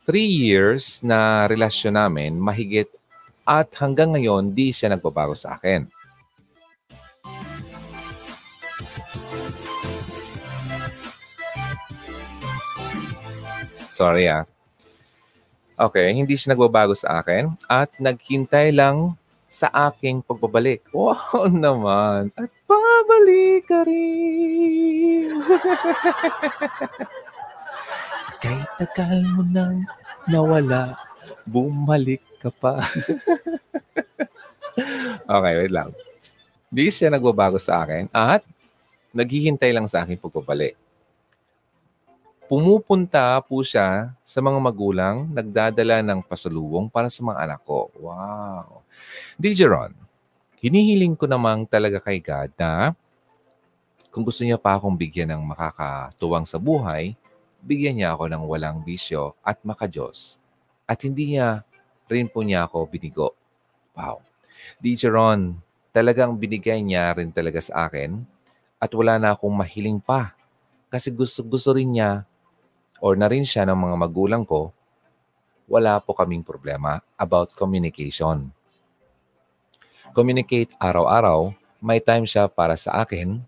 three years na relasyon namin, mahigit at hanggang ngayon, di siya nagbabago sa akin. Sorry ah. Okay, hindi siya nagbabago sa akin at naghintay lang sa aking pagbabalik. Wow naman. At pabalik ka rin. Kay tagal mo nang nawala, bumalik ka pa. okay, wait lang. Di siya nagbabago sa akin at naghihintay lang sa akin pagbabalik. Pumupunta po siya sa mga magulang, nagdadala ng pasalubong para sa mga anak ko. Wow. DJ Ron, hinihiling ko namang talaga kay God na kung gusto niya pa akong bigyan ng makakatuwang sa buhay, bigyan niya ako ng walang bisyo at makajos. At hindi niya rin po niya ako binigo. Wow. DJ Ron, talagang binigay niya rin talaga sa akin at wala na akong mahiling pa. Kasi gusto, gusto rin niya or na rin siya ng mga magulang ko, wala po kaming problema about communication. Communicate araw-araw, may time siya para sa akin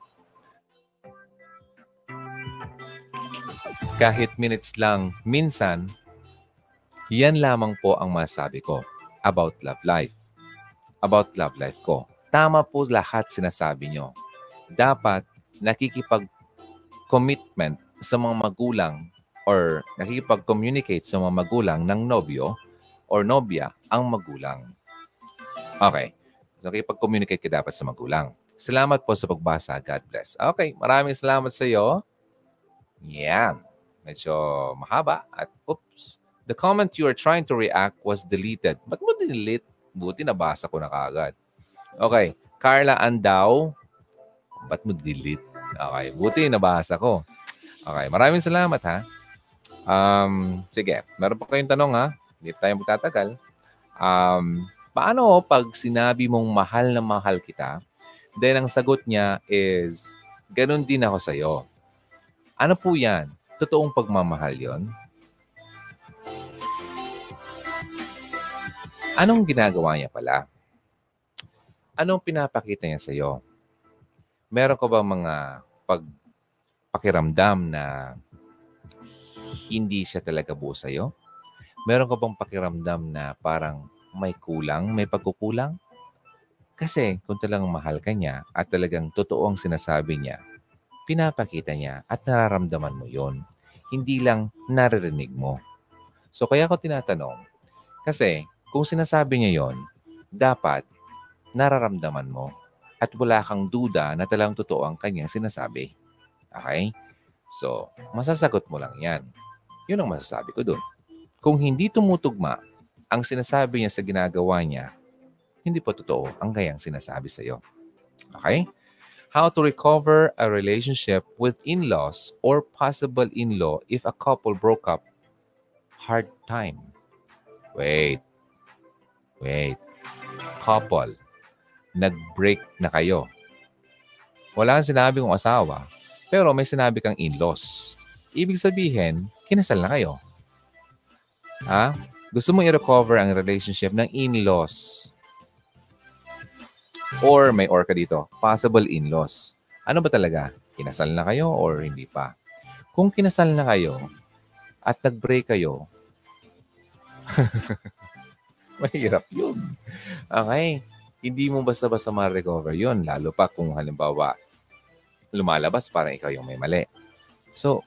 Kahit minutes lang, minsan, yan lamang po ang masabi ko about love life. About love life ko. Tama po lahat sinasabi nyo. Dapat nakikipag-commitment sa mga magulang or nakikipag-communicate sa mga magulang ng nobyo or nobya ang magulang. Okay. So, pag-communicate ka dapat sa magulang. Salamat po sa pagbasa. God bless. Okay. Maraming salamat sa iyo. Yan. Medyo mahaba. At oops. The comment you are trying to react was deleted. Ba't mo delete? Buti nabasa ko na kagad. Okay. Carla Andaw. Ba't mo delete? Okay. Buti nabasa ko. Okay. Maraming salamat ha. Um, sige. Meron pa kayong tanong ha. Hindi tayo magtatagal. Um, paano pag sinabi mong mahal na mahal kita, then ang sagot niya is, ganun din ako sa'yo. Ano po yan? Totoong pagmamahal yon? Anong ginagawa niya pala? Anong pinapakita niya sa'yo? Meron ka ba mga pagpakiramdam na hindi siya talaga buo sa'yo? Meron ka bang pakiramdam na parang may kulang, may pagkukulang? Kasi kung talagang mahal ka niya at talagang totoo ang sinasabi niya, pinapakita niya at nararamdaman mo yon. Hindi lang naririnig mo. So kaya ko tinatanong, kasi kung sinasabi niya yon, dapat nararamdaman mo at wala kang duda na talagang totoo ang kanyang sinasabi. Okay? So, masasagot mo lang yan. Yun ang masasabi ko dun. Kung hindi tumutugma ang sinasabi niya sa ginagawa niya, hindi po totoo ang kayang sinasabi sa iyo. Okay? How to recover a relationship with in-laws or possible in-law if a couple broke up. Hard time. Wait. Wait. Couple. Nag-break na kayo. Wala kang sinabi kong asawa, pero may sinabi kang in-laws. Ibig sabihin, kinasal na kayo. Ha? Gusto mong i-recover ang relationship ng in-laws. Or may or ka dito, possible in-laws. Ano ba talaga? Kinasal na kayo or hindi pa? Kung kinasal na kayo at nag-break kayo, mahirap yun. Okay? Hindi mo basta-basta ma-recover yun. Lalo pa kung halimbawa lumalabas parang ikaw yung may mali. So,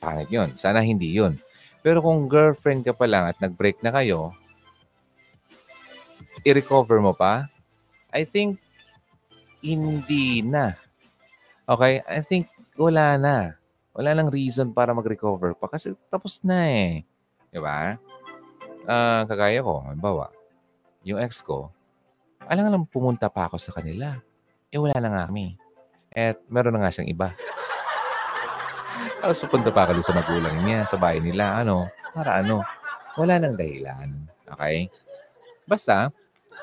pangit yun. Sana hindi yun. Pero kung girlfriend ka pa lang at nag-break na kayo, i-recover mo pa? I think hindi na. Okay? I think wala na. Wala nang reason para mag-recover pa kasi tapos na eh. Di ba? Uh, kagaya ko, halimbawa, yung ex ko, alam alam pumunta pa ako sa kanila. Eh wala na nga kami. At meron na nga siyang iba. Tapos pupunta pa ako sa magulang niya, sa bahay nila, ano, para ano, wala nang dahilan. Okay? Basta,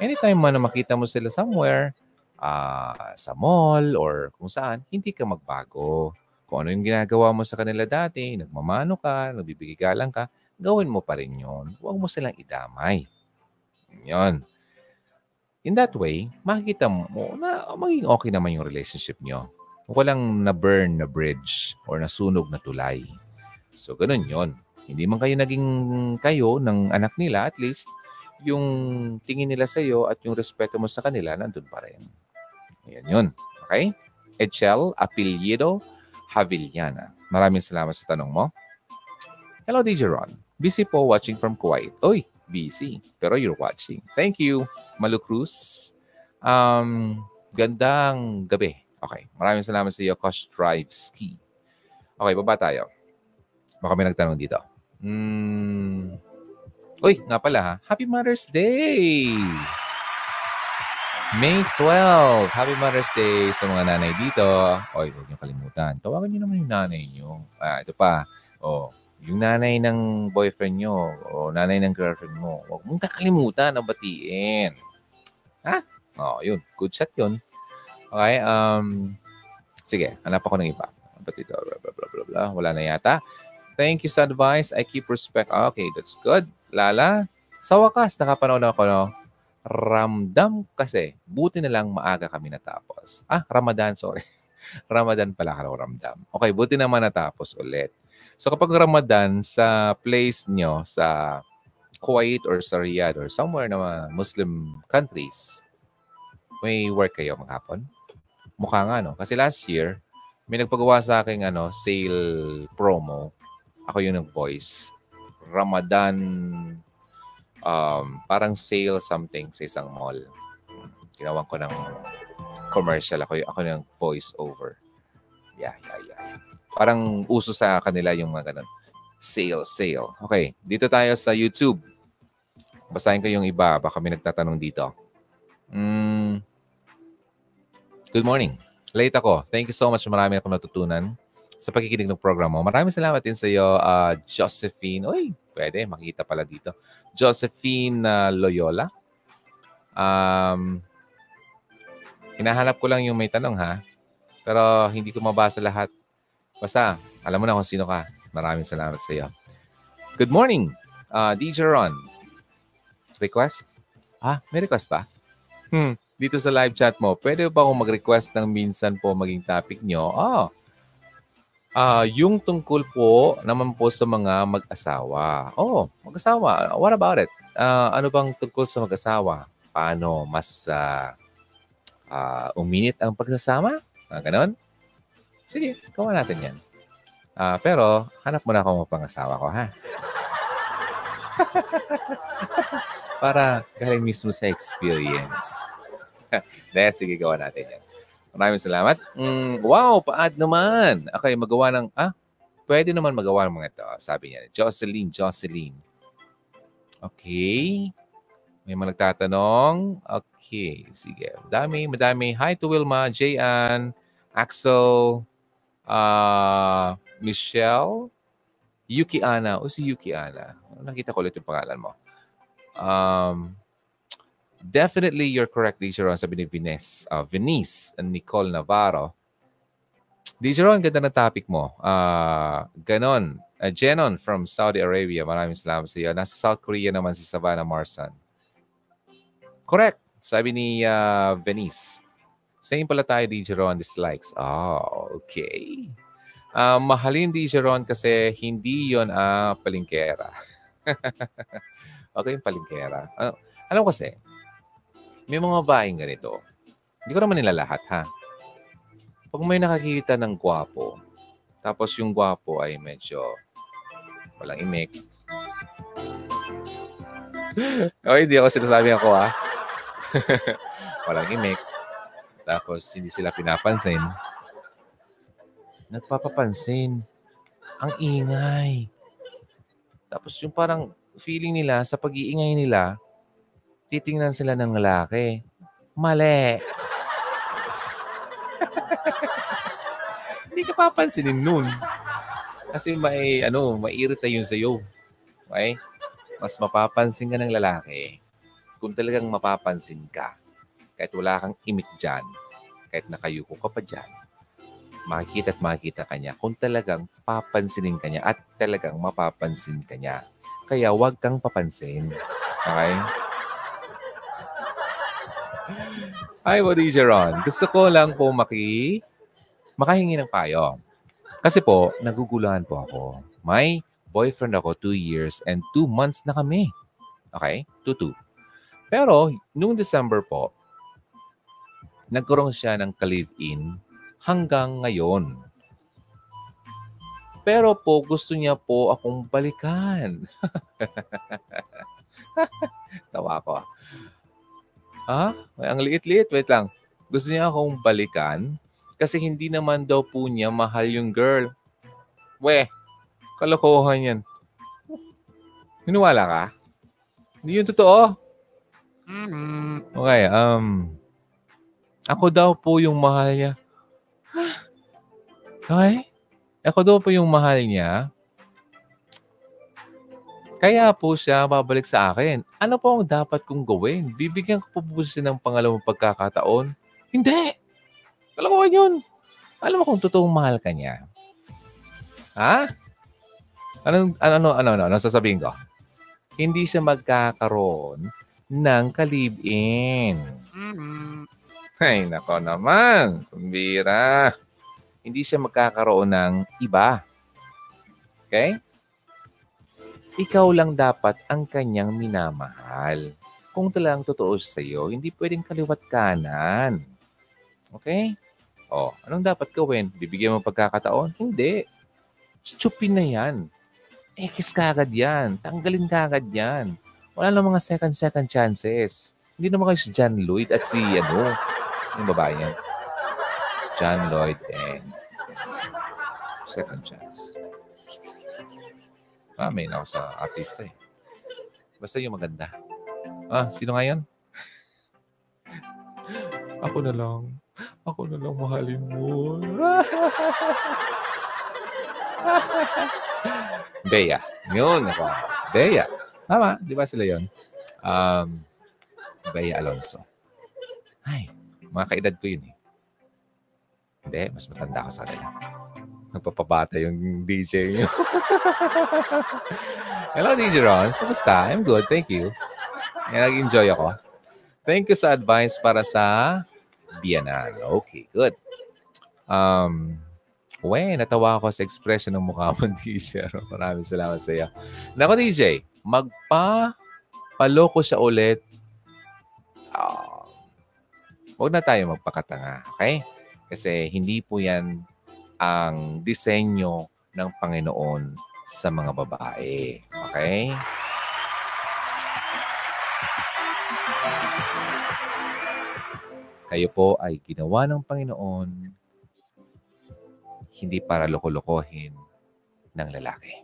anytime man na makita mo sila somewhere, uh, sa mall or kung saan, hindi ka magbago. Kung ano yung ginagawa mo sa kanila dati, nagmamano ka, nagbibigay galang ka, gawin mo pa rin yun. Huwag mo silang idamay. Yun. In that way, makikita mo na maging okay naman yung relationship nyo. Walang na-burn na bridge or nasunog na tulay. So, ganun yon. Hindi man kayo naging kayo ng anak nila, at least yung tingin nila sa iyo at yung respeto mo sa kanila, nandun pa rin. Ayan yun. Okay? Echel Apelyido Havillana. Maraming salamat sa tanong mo. Hello, DJ Ron. Busy po watching from Kuwait. Oy, busy. Pero you're watching. Thank you, Malu Cruz. Um, gandang gabi. Okay. Maraming salamat sa iyo, Ski. Okay, baba tayo. Baka may nagtanong dito. Hmm. Uy, nga pala ha. Happy Mother's Day! May 12. Happy Mother's Day sa mga nanay dito. Oy, huwag niyo kalimutan. Tawagan niyo naman yung nanay niyo. Ah, ito pa. Oh, yung nanay ng boyfriend niyo o nanay ng girlfriend mo. Huwag mong kakalimutan na batiin. Ha? Oh, yun. Good shot yun. Okay, um, sige, hanap ako ng iba. Ba't ito? Blah, blah, blah, blah, blah. Wala na yata. Thank you sa advice. I keep respect. Ah, okay, that's good. Lala, sa wakas, nakapanood ako no, ramdam kasi. Buti na lang maaga kami natapos. Ah, Ramadan, sorry. Ramadan pala ka ramdam. Okay, buti naman natapos ulit. So kapag Ramadan sa place nyo, sa Kuwait or sa Riyadh or somewhere na Muslim countries, may work kayo maghapon? Mukha nga, no? Kasi last year, may nagpagawa sa akin ano, sale promo ako yung nag-voice. Ramadan um, parang sale something sa isang mall. Ginawan ko ng commercial. Ako, ako yung voice over. Yeah, yeah, yeah. Parang uso sa kanila yung mga ganun. Sale, sale. Okay, dito tayo sa YouTube. Basahin ko yung iba. Baka may nagtatanong dito. Mm. Good morning. Late ako. Thank you so much. Marami akong natutunan sa pagkikinig ng program mo. Maraming salamat din sa iyo, uh, Josephine. Uy, pwede. Makita pala dito. Josephine uh, Loyola. Um, hinahanap ko lang yung may tanong ha. Pero hindi ko mabasa lahat. Basta, alam mo na kung sino ka. Maraming salamat sa iyo. Good morning, uh, DJ Ron. Request? Ah, may request pa? Hmm, dito sa live chat mo, pwede ba akong mag-request ng minsan po maging topic nyo? Oh, uh, yung tungkol po naman po sa mga mag-asawa. Oh, mag-asawa. What about it? Uh, ano bang tungkol sa mag-asawa? Paano mas uh, uh, uminit ang pagsasama? Uh, ganon? Sige, gawa natin yan. Uh, pero, hanap mo na ako pang-asawa ko, ha? Para galing mismo sa experience. Dahil sige, gawa natin yan. Maraming salamat. Mm, wow, paad naman. Okay, magawa ng, ah, pwede naman magawa ng mga ito. Sabi niya, Jocelyn, Jocelyn. Okay. May mga nagtatanong. Okay, sige. Madami, madami. Hi to Wilma, Jayan, Axel, uh, Michelle, Yuki Ana. O si Yuki Ana. Nakita ko ulit yung pangalan mo. Um, definitely you're correct, Dijeron, sabi ni Vines, uh, Venice and Nicole Navarro. Dijeron, ganda ng topic mo. Uh, ganon. Uh, Jenon from Saudi Arabia. Maraming salamat sa iyo. Nasa South Korea naman si Savannah Marsan. Correct. Sabi ni uh, Venice. Same pala tayo, DJ Ron, dislikes. Oh, okay. Uh, mahalin DJ Ron kasi hindi yon ang uh, palingkera. okay yung palingkera. Uh, alam ko kasi, may mga baing ganito. Hindi ko naman nila lahat, ha? Pag may nakakita ng gwapo, tapos yung gwapo ay medyo walang imik. okay, hindi ako sinasabi ako, ha? walang imik. Tapos hindi sila pinapansin. Nagpapapansin. Ang ingay. Tapos yung parang feeling nila sa pag-iingay nila, titingnan sila ng lalaki. Mali. Hindi ka papansinin nun. Kasi may, ano, mairita yun sa'yo. Okay? Mas mapapansin ka ng lalaki kung talagang mapapansin ka. Kahit wala kang imik dyan, kahit nakayuko ka pa dyan, makikita at makikita ka niya kung talagang papansinin ka niya at talagang mapapansin ka niya. Kaya huwag kang papansin. Okay? Hi, Buddy Jeron. Gusto ko lang po maki, makahingi ng payo. Kasi po, naguguluhan po ako. May boyfriend ako two years and two months na kami. Okay? Two-two. Pero, noong December po, nagkaroon siya ng ka-live-in hanggang ngayon. Pero po, gusto niya po akong balikan. Tawa ko. Ha? Ang liit-liit. Wait lang. Gusto niya akong balikan kasi hindi naman daw po niya mahal yung girl. We, kalokohan yan. Hiniwala ka? Hindi yun totoo. Okay, um, ako daw po yung mahal niya. Okay? Ako daw po yung mahal niya. Kaya po siya babalik sa akin. Ano po ang dapat kong gawin? Bibigyan ko po po siya ng pangalawang pagkakataon? Hindi! Kalokohan yun. Alam mo kung totoong mahal ka niya. Ha? Anong, ano, ano, ano, ano, ano sasabihin ko? Hindi siya magkakaroon ng kalibin. Ay, nako naman. Kumbira. Hindi siya magkakaroon ng iba. Okay? Ikaw lang dapat ang kanyang minamahal. Kung talagang totoo sa iyo, hindi pwedeng kaliwat kanan. Okay? Oh, anong dapat gawin? Bibigyan mo pagkakataon? Hindi. Stupid na yan. X kagad yan. Tanggalin kagad yan. Wala lang mga second-second chances. Hindi naman kayo si John Lloyd at si, ano, yung babae niya. John Lloyd and second chance. Ah, may na ako sa artista eh. Basta yung maganda. Ah, sino nga yan? Ako na lang. Ako na lang mahalin mo. Bea. Yun. Ako. Bea. Tama. Di ba sila yun? Um, Bea Alonso. Ay, mga kaedad ko yun eh. Hindi, mas matanda ako sa kanila. Nagpapabata yung DJ nyo. Hello, DJ Ron. Kumusta? I'm good. Thank you. Nag-enjoy ako. Thank you sa advice para sa Bienal. Okay, good. Um, we, natawa ako sa expression ng mukha mo, DJ. Maraming salamat sa iyo. Nako, DJ, magpa paloko siya ulit. Oh, huwag na tayo magpakatanga, okay? Kasi hindi po yan ang disenyo ng Panginoon sa mga babae. Okay? Kayo po ay ginawa ng Panginoon hindi para loko-lokohin ng lalaki,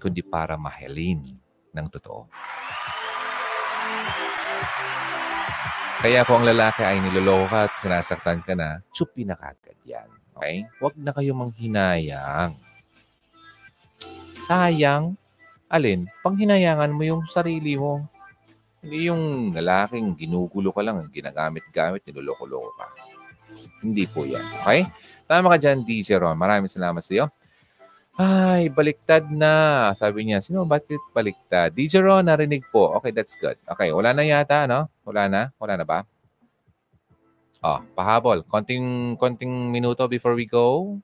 kundi para mahalin ng totoo. Kaya kung ang lalaki ay niloloko ka at sinasaktan ka na, tsupi na kagad yan. Okay? Huwag na kayo manghinayang. Sayang, alin, panghinayangan mo yung sarili mo. Hindi yung lalaking ginugulo ka lang, ginagamit-gamit, niloloko-loko ka. Hindi po yan. Okay? Tama ka dyan, DJ Ron. Maraming salamat sa iyo. Ay, baliktad na. Sabi niya, sino bakit baliktad? DJ Ron, narinig po. Okay, that's good. Okay, wala na yata, no? Wala na? Wala na ba? Oh, pahabol. Konting, konting minuto before we go.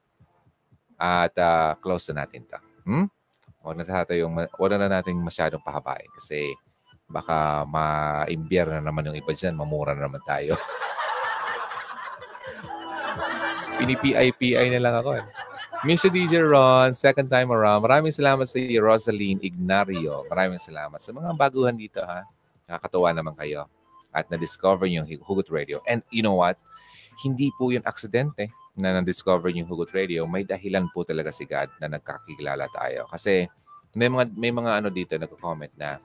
At uh, close na natin to. Hmm? Huwag na, tayo, huwag na natin masyadong pahabain kasi baka ma-imbier na naman yung iba dyan. Mamura na naman tayo. Pini-PI-PI na lang ako. Eh. Miss DJ Ron, second time around. Maraming salamat sa iyo, Rosaline Ignario. Maraming salamat sa mga baguhan dito, ha? Nakakatuwa naman kayo. At na-discover yung Hugot Radio. And you know what? Hindi po yun aksidente na na-discover yung Hugot Radio. May dahilan po talaga si God na nagkakilala tayo. Kasi may mga, may mga ano dito nagko-comment na,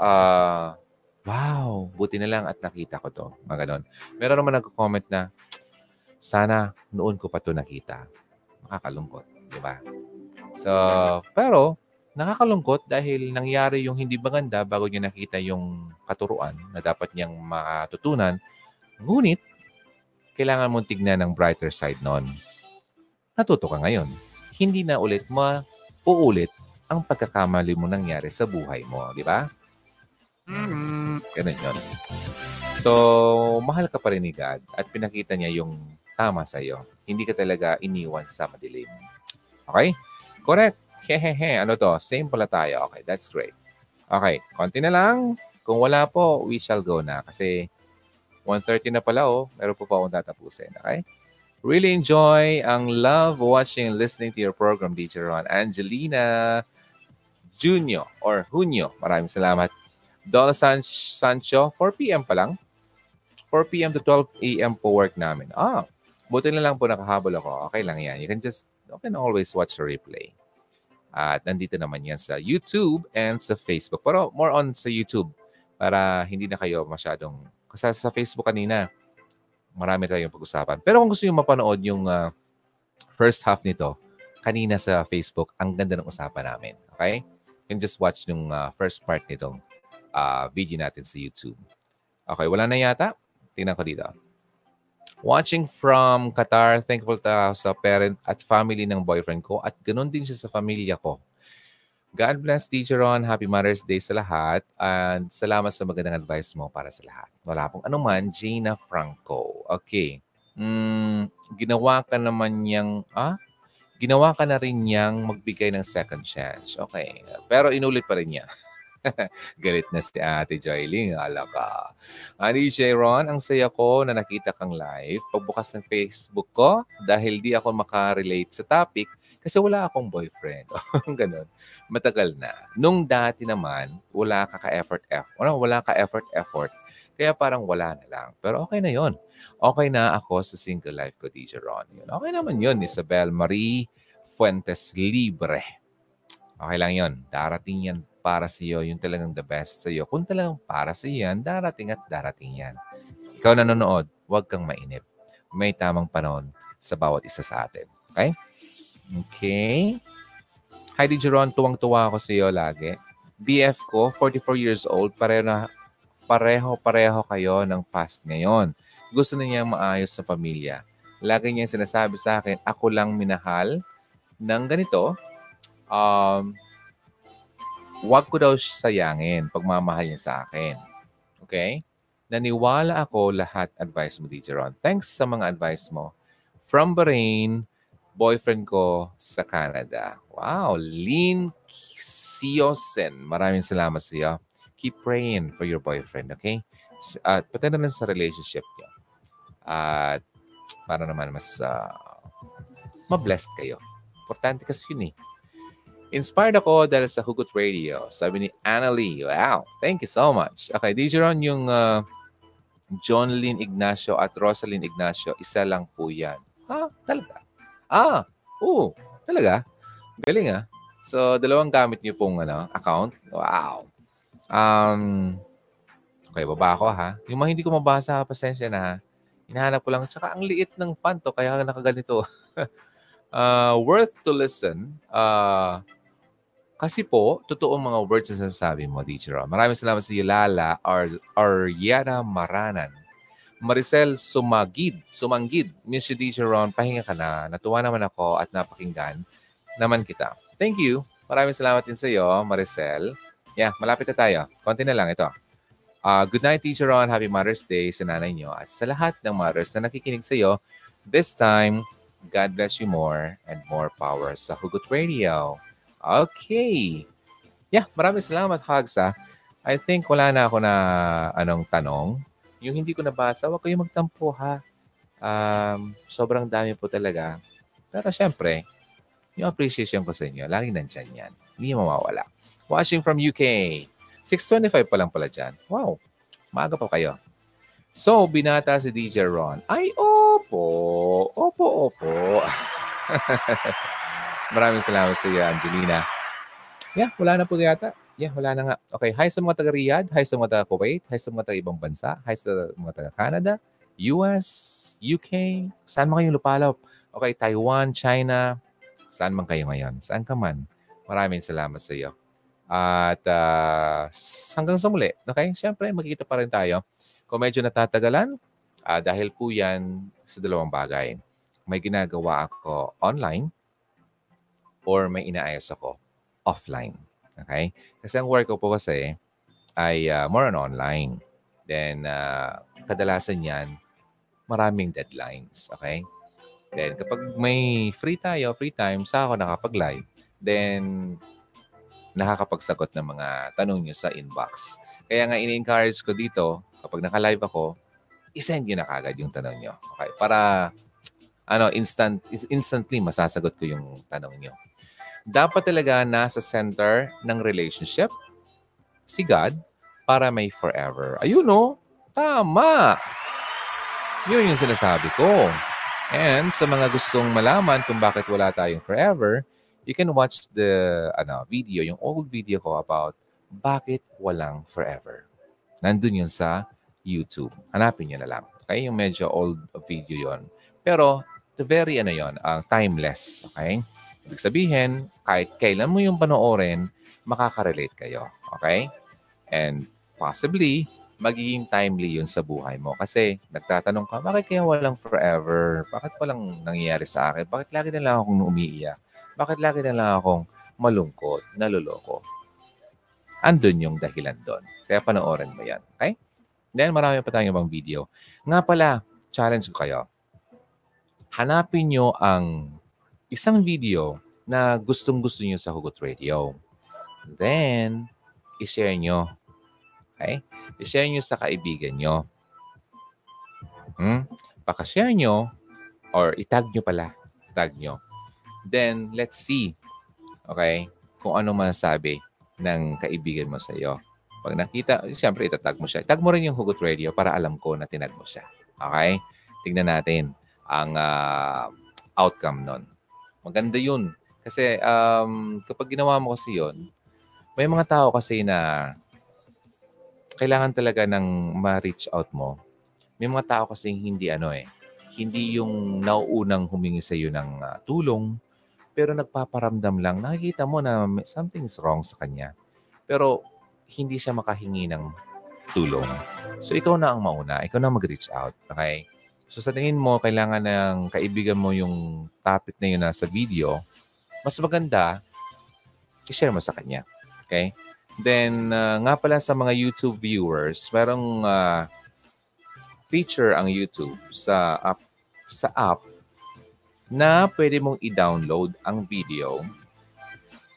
uh, wow, buti na lang at nakita ko to. Mga ganon. Meron naman nagko-comment na, sana noon ko pa to nakita. Nakakalungkot, di ba? So, pero nakakalungkot dahil nangyari yung hindi maganda bago niya nakita yung katuruan na dapat niyang matutunan. Ngunit, kailangan mong tignan ng brighter side noon. Natuto ka ngayon. Hindi na ulit mauulit ang pagkakamali mo nangyari sa buhay mo, di ba? Mm-hmm. Ganun yun. So, mahal ka pa rin ni God at pinakita niya yung tama sa iyo. Hindi ka talaga iniwan sa madilim. Okay? Correct. Hehehe. Ano to? Same pala tayo. Okay, that's great. Okay, konti na lang. Kung wala po, we shall go na. Kasi 1.30 na pala oh. Meron po pa akong tatapusin. Okay? Really enjoy ang love watching and listening to your program, DJ Ron. Angelina Junio or Junio. Maraming salamat. Dol San Sancho, 4 p.m. pa lang. 4 p.m. to 12 a.m. po work namin. Ah, Buti na lang po nakahabol ako. Okay lang yan. You can just, you can always watch the replay. At nandito naman yan sa YouTube and sa Facebook. Pero more on sa YouTube para hindi na kayo masyadong... Kasi sa Facebook kanina, marami tayong pag-usapan. Pero kung gusto nyo mapanood yung uh, first half nito, kanina sa Facebook, ang ganda ng usapan namin. Okay? You can just watch yung uh, first part nitong uh, video natin sa YouTube. Okay, wala na yata? Tingnan ko dito. Watching from Qatar, thankful ta sa parent at family ng boyfriend ko at ganun din siya sa pamilya ko. God bless Teacher Ron. Happy Mother's Day sa lahat. And salamat sa magandang advice mo para sa lahat. Wala pong anuman, Gina Franco. Okay. Mm, ginawa ka naman niyang, ah? Ginawa ka na rin niyang magbigay ng second chance. Okay. Pero inulit pa rin niya. Galit na si Ate Joyling. Ala ka. Ani J. Ron, ang saya ko na nakita kang live. Pagbukas ng Facebook ko, dahil di ako makarelate sa topic, kasi wala akong boyfriend. Ganon. Matagal na. Nung dati naman, wala ka ka-effort, effort. Wala ka effort, effort. Kaya parang wala na lang. Pero okay na yon. Okay na ako sa single life ko, DJ Ron. Okay naman yun, Isabel Marie Fuentes Libre. Okay lang yon. Darating yan para sa iyo. Yung talagang the best sa iyo. Kung talagang para sa iyo yan, darating at darating yan. Ikaw nanonood, huwag kang mainip. May tamang panahon sa bawat isa sa atin. Okay? Okay. Hi, DJ Ron. Tuwang-tuwa ako sa iyo lagi. BF ko, 44 years old, pareho na pareho-pareho kayo ng past ngayon. Gusto na niya maayos sa pamilya. Lagi niya sinasabi sa akin, ako lang minahal ng ganito. Um, wag ko daw sayangin pagmamahal niya sa akin. Okay? Naniwala ako lahat advice mo, DJ Ron. Thanks sa mga advice mo. From Bahrain, boyfriend ko sa Canada. Wow, Lynn Siosen. Maraming salamat sa iyo keep praying for your boyfriend, okay? At uh, pati naman sa relationship niyo. At para naman mas uh, ma-blessed kayo. Importante kasi yun eh. Inspired ako dahil sa Hugot Radio. Sabi ni Annalie. Wow, thank you so much. Okay, DJ Ron, yung uh, John Lynn Ignacio at Rosalind Ignacio, isa lang po yan. Ha? Talaga? Ah, oo. Talaga? Galing ah. So, dalawang gamit niyo pong ano, account. Wow. Um, okay, baba ako ha. Yung mga hindi ko mabasa, pasensya na ha. Hinahanap ko lang. Tsaka ang liit ng font to, kaya nakaganito. uh, worth to listen. Uh, kasi po, totoo mga words na sinasabi mo, teacher. Maraming salamat sa iyo, Lala or Yana Maranan. Maricel Sumagid, Sumanggid, Miss you, Teacher Ron, pahinga ka na. Natuwa naman ako at napakinggan naman kita. Thank you. Maraming salamat din sa iyo, Maricel. Yeah, malapit na tayo. Konti na lang ito. Uh, good night, Teacher Ron. Happy Mother's Day sa nanay niyo at sa lahat ng mothers na nakikinig sa iyo. This time, God bless you more and more power sa Hugot Radio. Okay. Yeah, maraming salamat, Hugs. Ha? I think wala na ako na anong tanong. Yung hindi ko nabasa, huwag kayong magtampo ha. Um, sobrang dami po talaga. Pero syempre, yung appreciation ko sa inyo, laging nandyan yan. Hindi mawawala. Watching from UK. 6.25 pa lang pala dyan. Wow, maaga pa kayo. So, binata si DJ Ron. Ay, opo. Opo, opo. Maraming salamat sa iyo, Angelina. Yeah, wala na po yata. Yeah, wala na nga. Okay, hi sa mga taga-Riyadh, hi sa mga taga-Kuwait, hi sa mga taga-ibang bansa, hi sa mga taga-Canada, US, UK, saan man kayong lupalop. Okay, Taiwan, China, saan man kayo ngayon, saan ka man. Maraming salamat sa iyo. At uh, hanggang sa muli, okay? Siyempre, magkikita pa rin tayo. Kung medyo natatagalan, uh, dahil po yan sa dalawang bagay. May ginagawa ako online or may inaayos ako offline. Okay? Kasi ang work ko po kasi ay uh, more on online. Then, uh, kadalasan yan, maraming deadlines. Okay? Then, kapag may free tayo, free time, sa ako nakapag-live, then nakakapagsagot ng mga tanong nyo sa inbox. Kaya nga ini-encourage ko dito, kapag naka-live ako, isend nyo na kagad yung tanong nyo. Okay? Para ano, instant, instantly masasagot ko yung tanong nyo. Dapat talaga nasa center ng relationship si God para may forever. Ayun no? Tama! Yun yung sinasabi ko. And sa mga gustong malaman kung bakit wala tayong forever, you can watch the ano, video, yung old video ko about bakit walang forever. Nandun yun sa YouTube. Hanapin nyo na lang. Okay? Yung medyo old video yon. Pero, the very ano yon, uh, timeless. Okay? Ibig sabihin, kahit kailan mo yung panoorin, makaka-relate kayo. Okay? And possibly, magiging timely yun sa buhay mo. Kasi nagtatanong ka, bakit kaya walang forever? Bakit walang nangyayari sa akin? Bakit lagi na lang akong umiiyak? Bakit lagi na lang akong malungkot, naluloko? Andun yung dahilan doon. Kaya panoorin mo yan. Okay? Then marami pa tayong ibang video. Nga pala, challenge ko kayo. Hanapin nyo ang isang video na gustong-gusto nyo sa Hugot Radio. Then, i-share nyo. Okay? I-share nyo sa kaibigan nyo. Hmm? Paka-share nyo or itag nyo pala. Tag nyo. Then, let's see. Okay? Kung ano masasabi ng kaibigan mo sa iyo. Pag nakita, siyempre itatag mo siya. Tag mo rin yung Hugot Radio para alam ko na tinag mo siya. Okay? Tingnan natin ang uh, outcome nun. Maganda yun. Kasi um, kapag ginawa mo kasi yun, may mga tao kasi na kailangan talaga ng ma-reach out mo. May mga tao kasi hindi ano eh, hindi yung nauunang humingi sa iyo ng uh, tulong, pero nagpaparamdam lang. Nakikita mo na something is wrong sa kanya. Pero hindi siya makahingi ng tulong. So, ikaw na ang mauna. Ikaw na mag-reach out. Okay? So, sa tingin mo, kailangan ng kaibigan mo yung topic na yun na sa video, mas maganda, i-share mo sa kanya. Okay? Then, uh, nga pala sa mga YouTube viewers, merong uh, feature ang YouTube sa app, sa app na pwede mong i-download ang video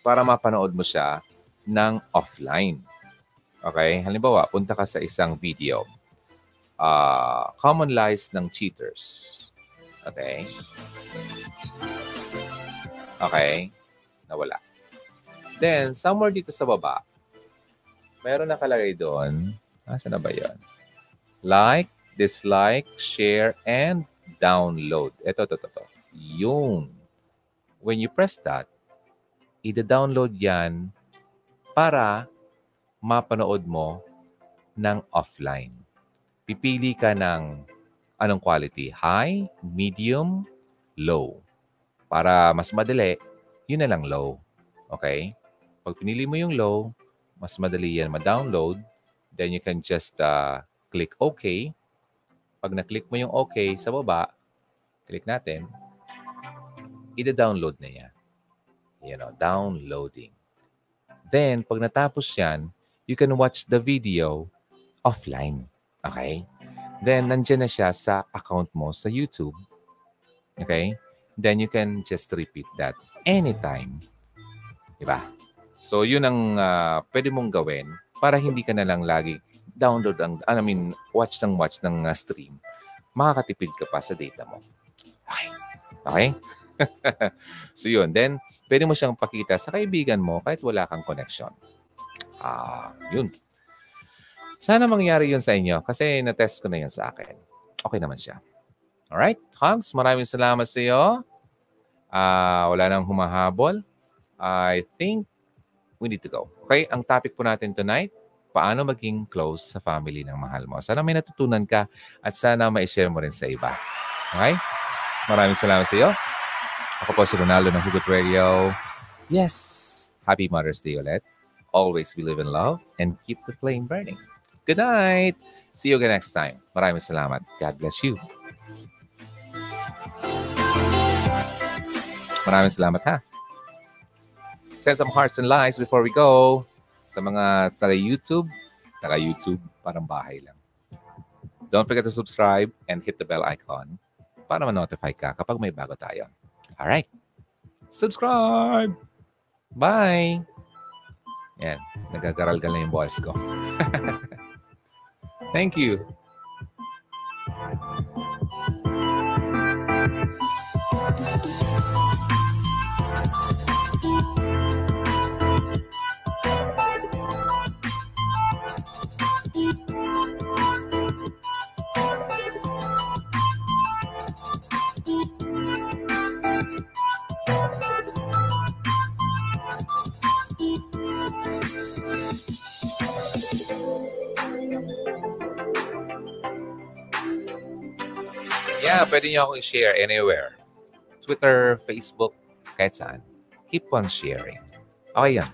para mapanood mo siya ng offline. Okay? Halimbawa, punta ka sa isang video. Uh, common lies ng cheaters. Okay? Okay? Nawala. Then, somewhere dito sa baba, mayroon nakalagay doon. Asa na ba yan? Like, dislike, share, and download. Ito, ito, ito. ito. Yung. When you press that, i-download yan para mapanood mo ng offline. Pipili ka ng anong quality? High, medium, low. Para mas madali, yun na lang low. Okay? Pag pinili mo yung low, mas madali yan ma-download. Then you can just uh, click OK. Pag na-click mo yung OK sa baba, click natin, i-download na yan. You know, downloading. Then, pag natapos yan, you can watch the video offline. Okay? Then, nandyan na siya sa account mo sa YouTube. Okay? Then, you can just repeat that anytime. Diba? So, yun ang uh, pwede mong gawin para hindi ka na lang lagi download ang, I mean, watch ng watch ng uh, stream. Makakatipid ka pa sa data mo. Okay? Okay? so, yun. Then, pwede mo siyang pakita sa kaibigan mo kahit wala kang connection. Ah, yun. Sana mangyari yun sa inyo kasi na-test ko na yun sa akin. Okay naman siya. Alright, Hugs, maraming salamat sa iyo. Uh, wala nang humahabol. I think we need to go. Okay, ang topic po natin tonight, paano maging close sa family ng mahal mo. Sana may natutunan ka at sana ma-share mo rin sa iba. Okay? Maraming salamat sa iyo. Ako po si Ronaldo ng Hugot Radio. Yes, happy Mother's Day ulit. Always believe in love and keep the flame burning. Good night. See you again next time. Maraming salamat. God bless you. Maraming salamat ha. Send some hearts and likes before we go. Sa mga taga-YouTube, taga-YouTube, parang bahay lang. Don't forget to subscribe and hit the bell icon para ma-notify ka kapag may bago tayo. All right. Subscribe! Bye! Yan. Nagagaral-gal na yung boss ko. Thank you. Yeah, pwede niyo akong i-share anywhere. Twitter, Facebook, kahit saan. Keep on sharing. Okay yan.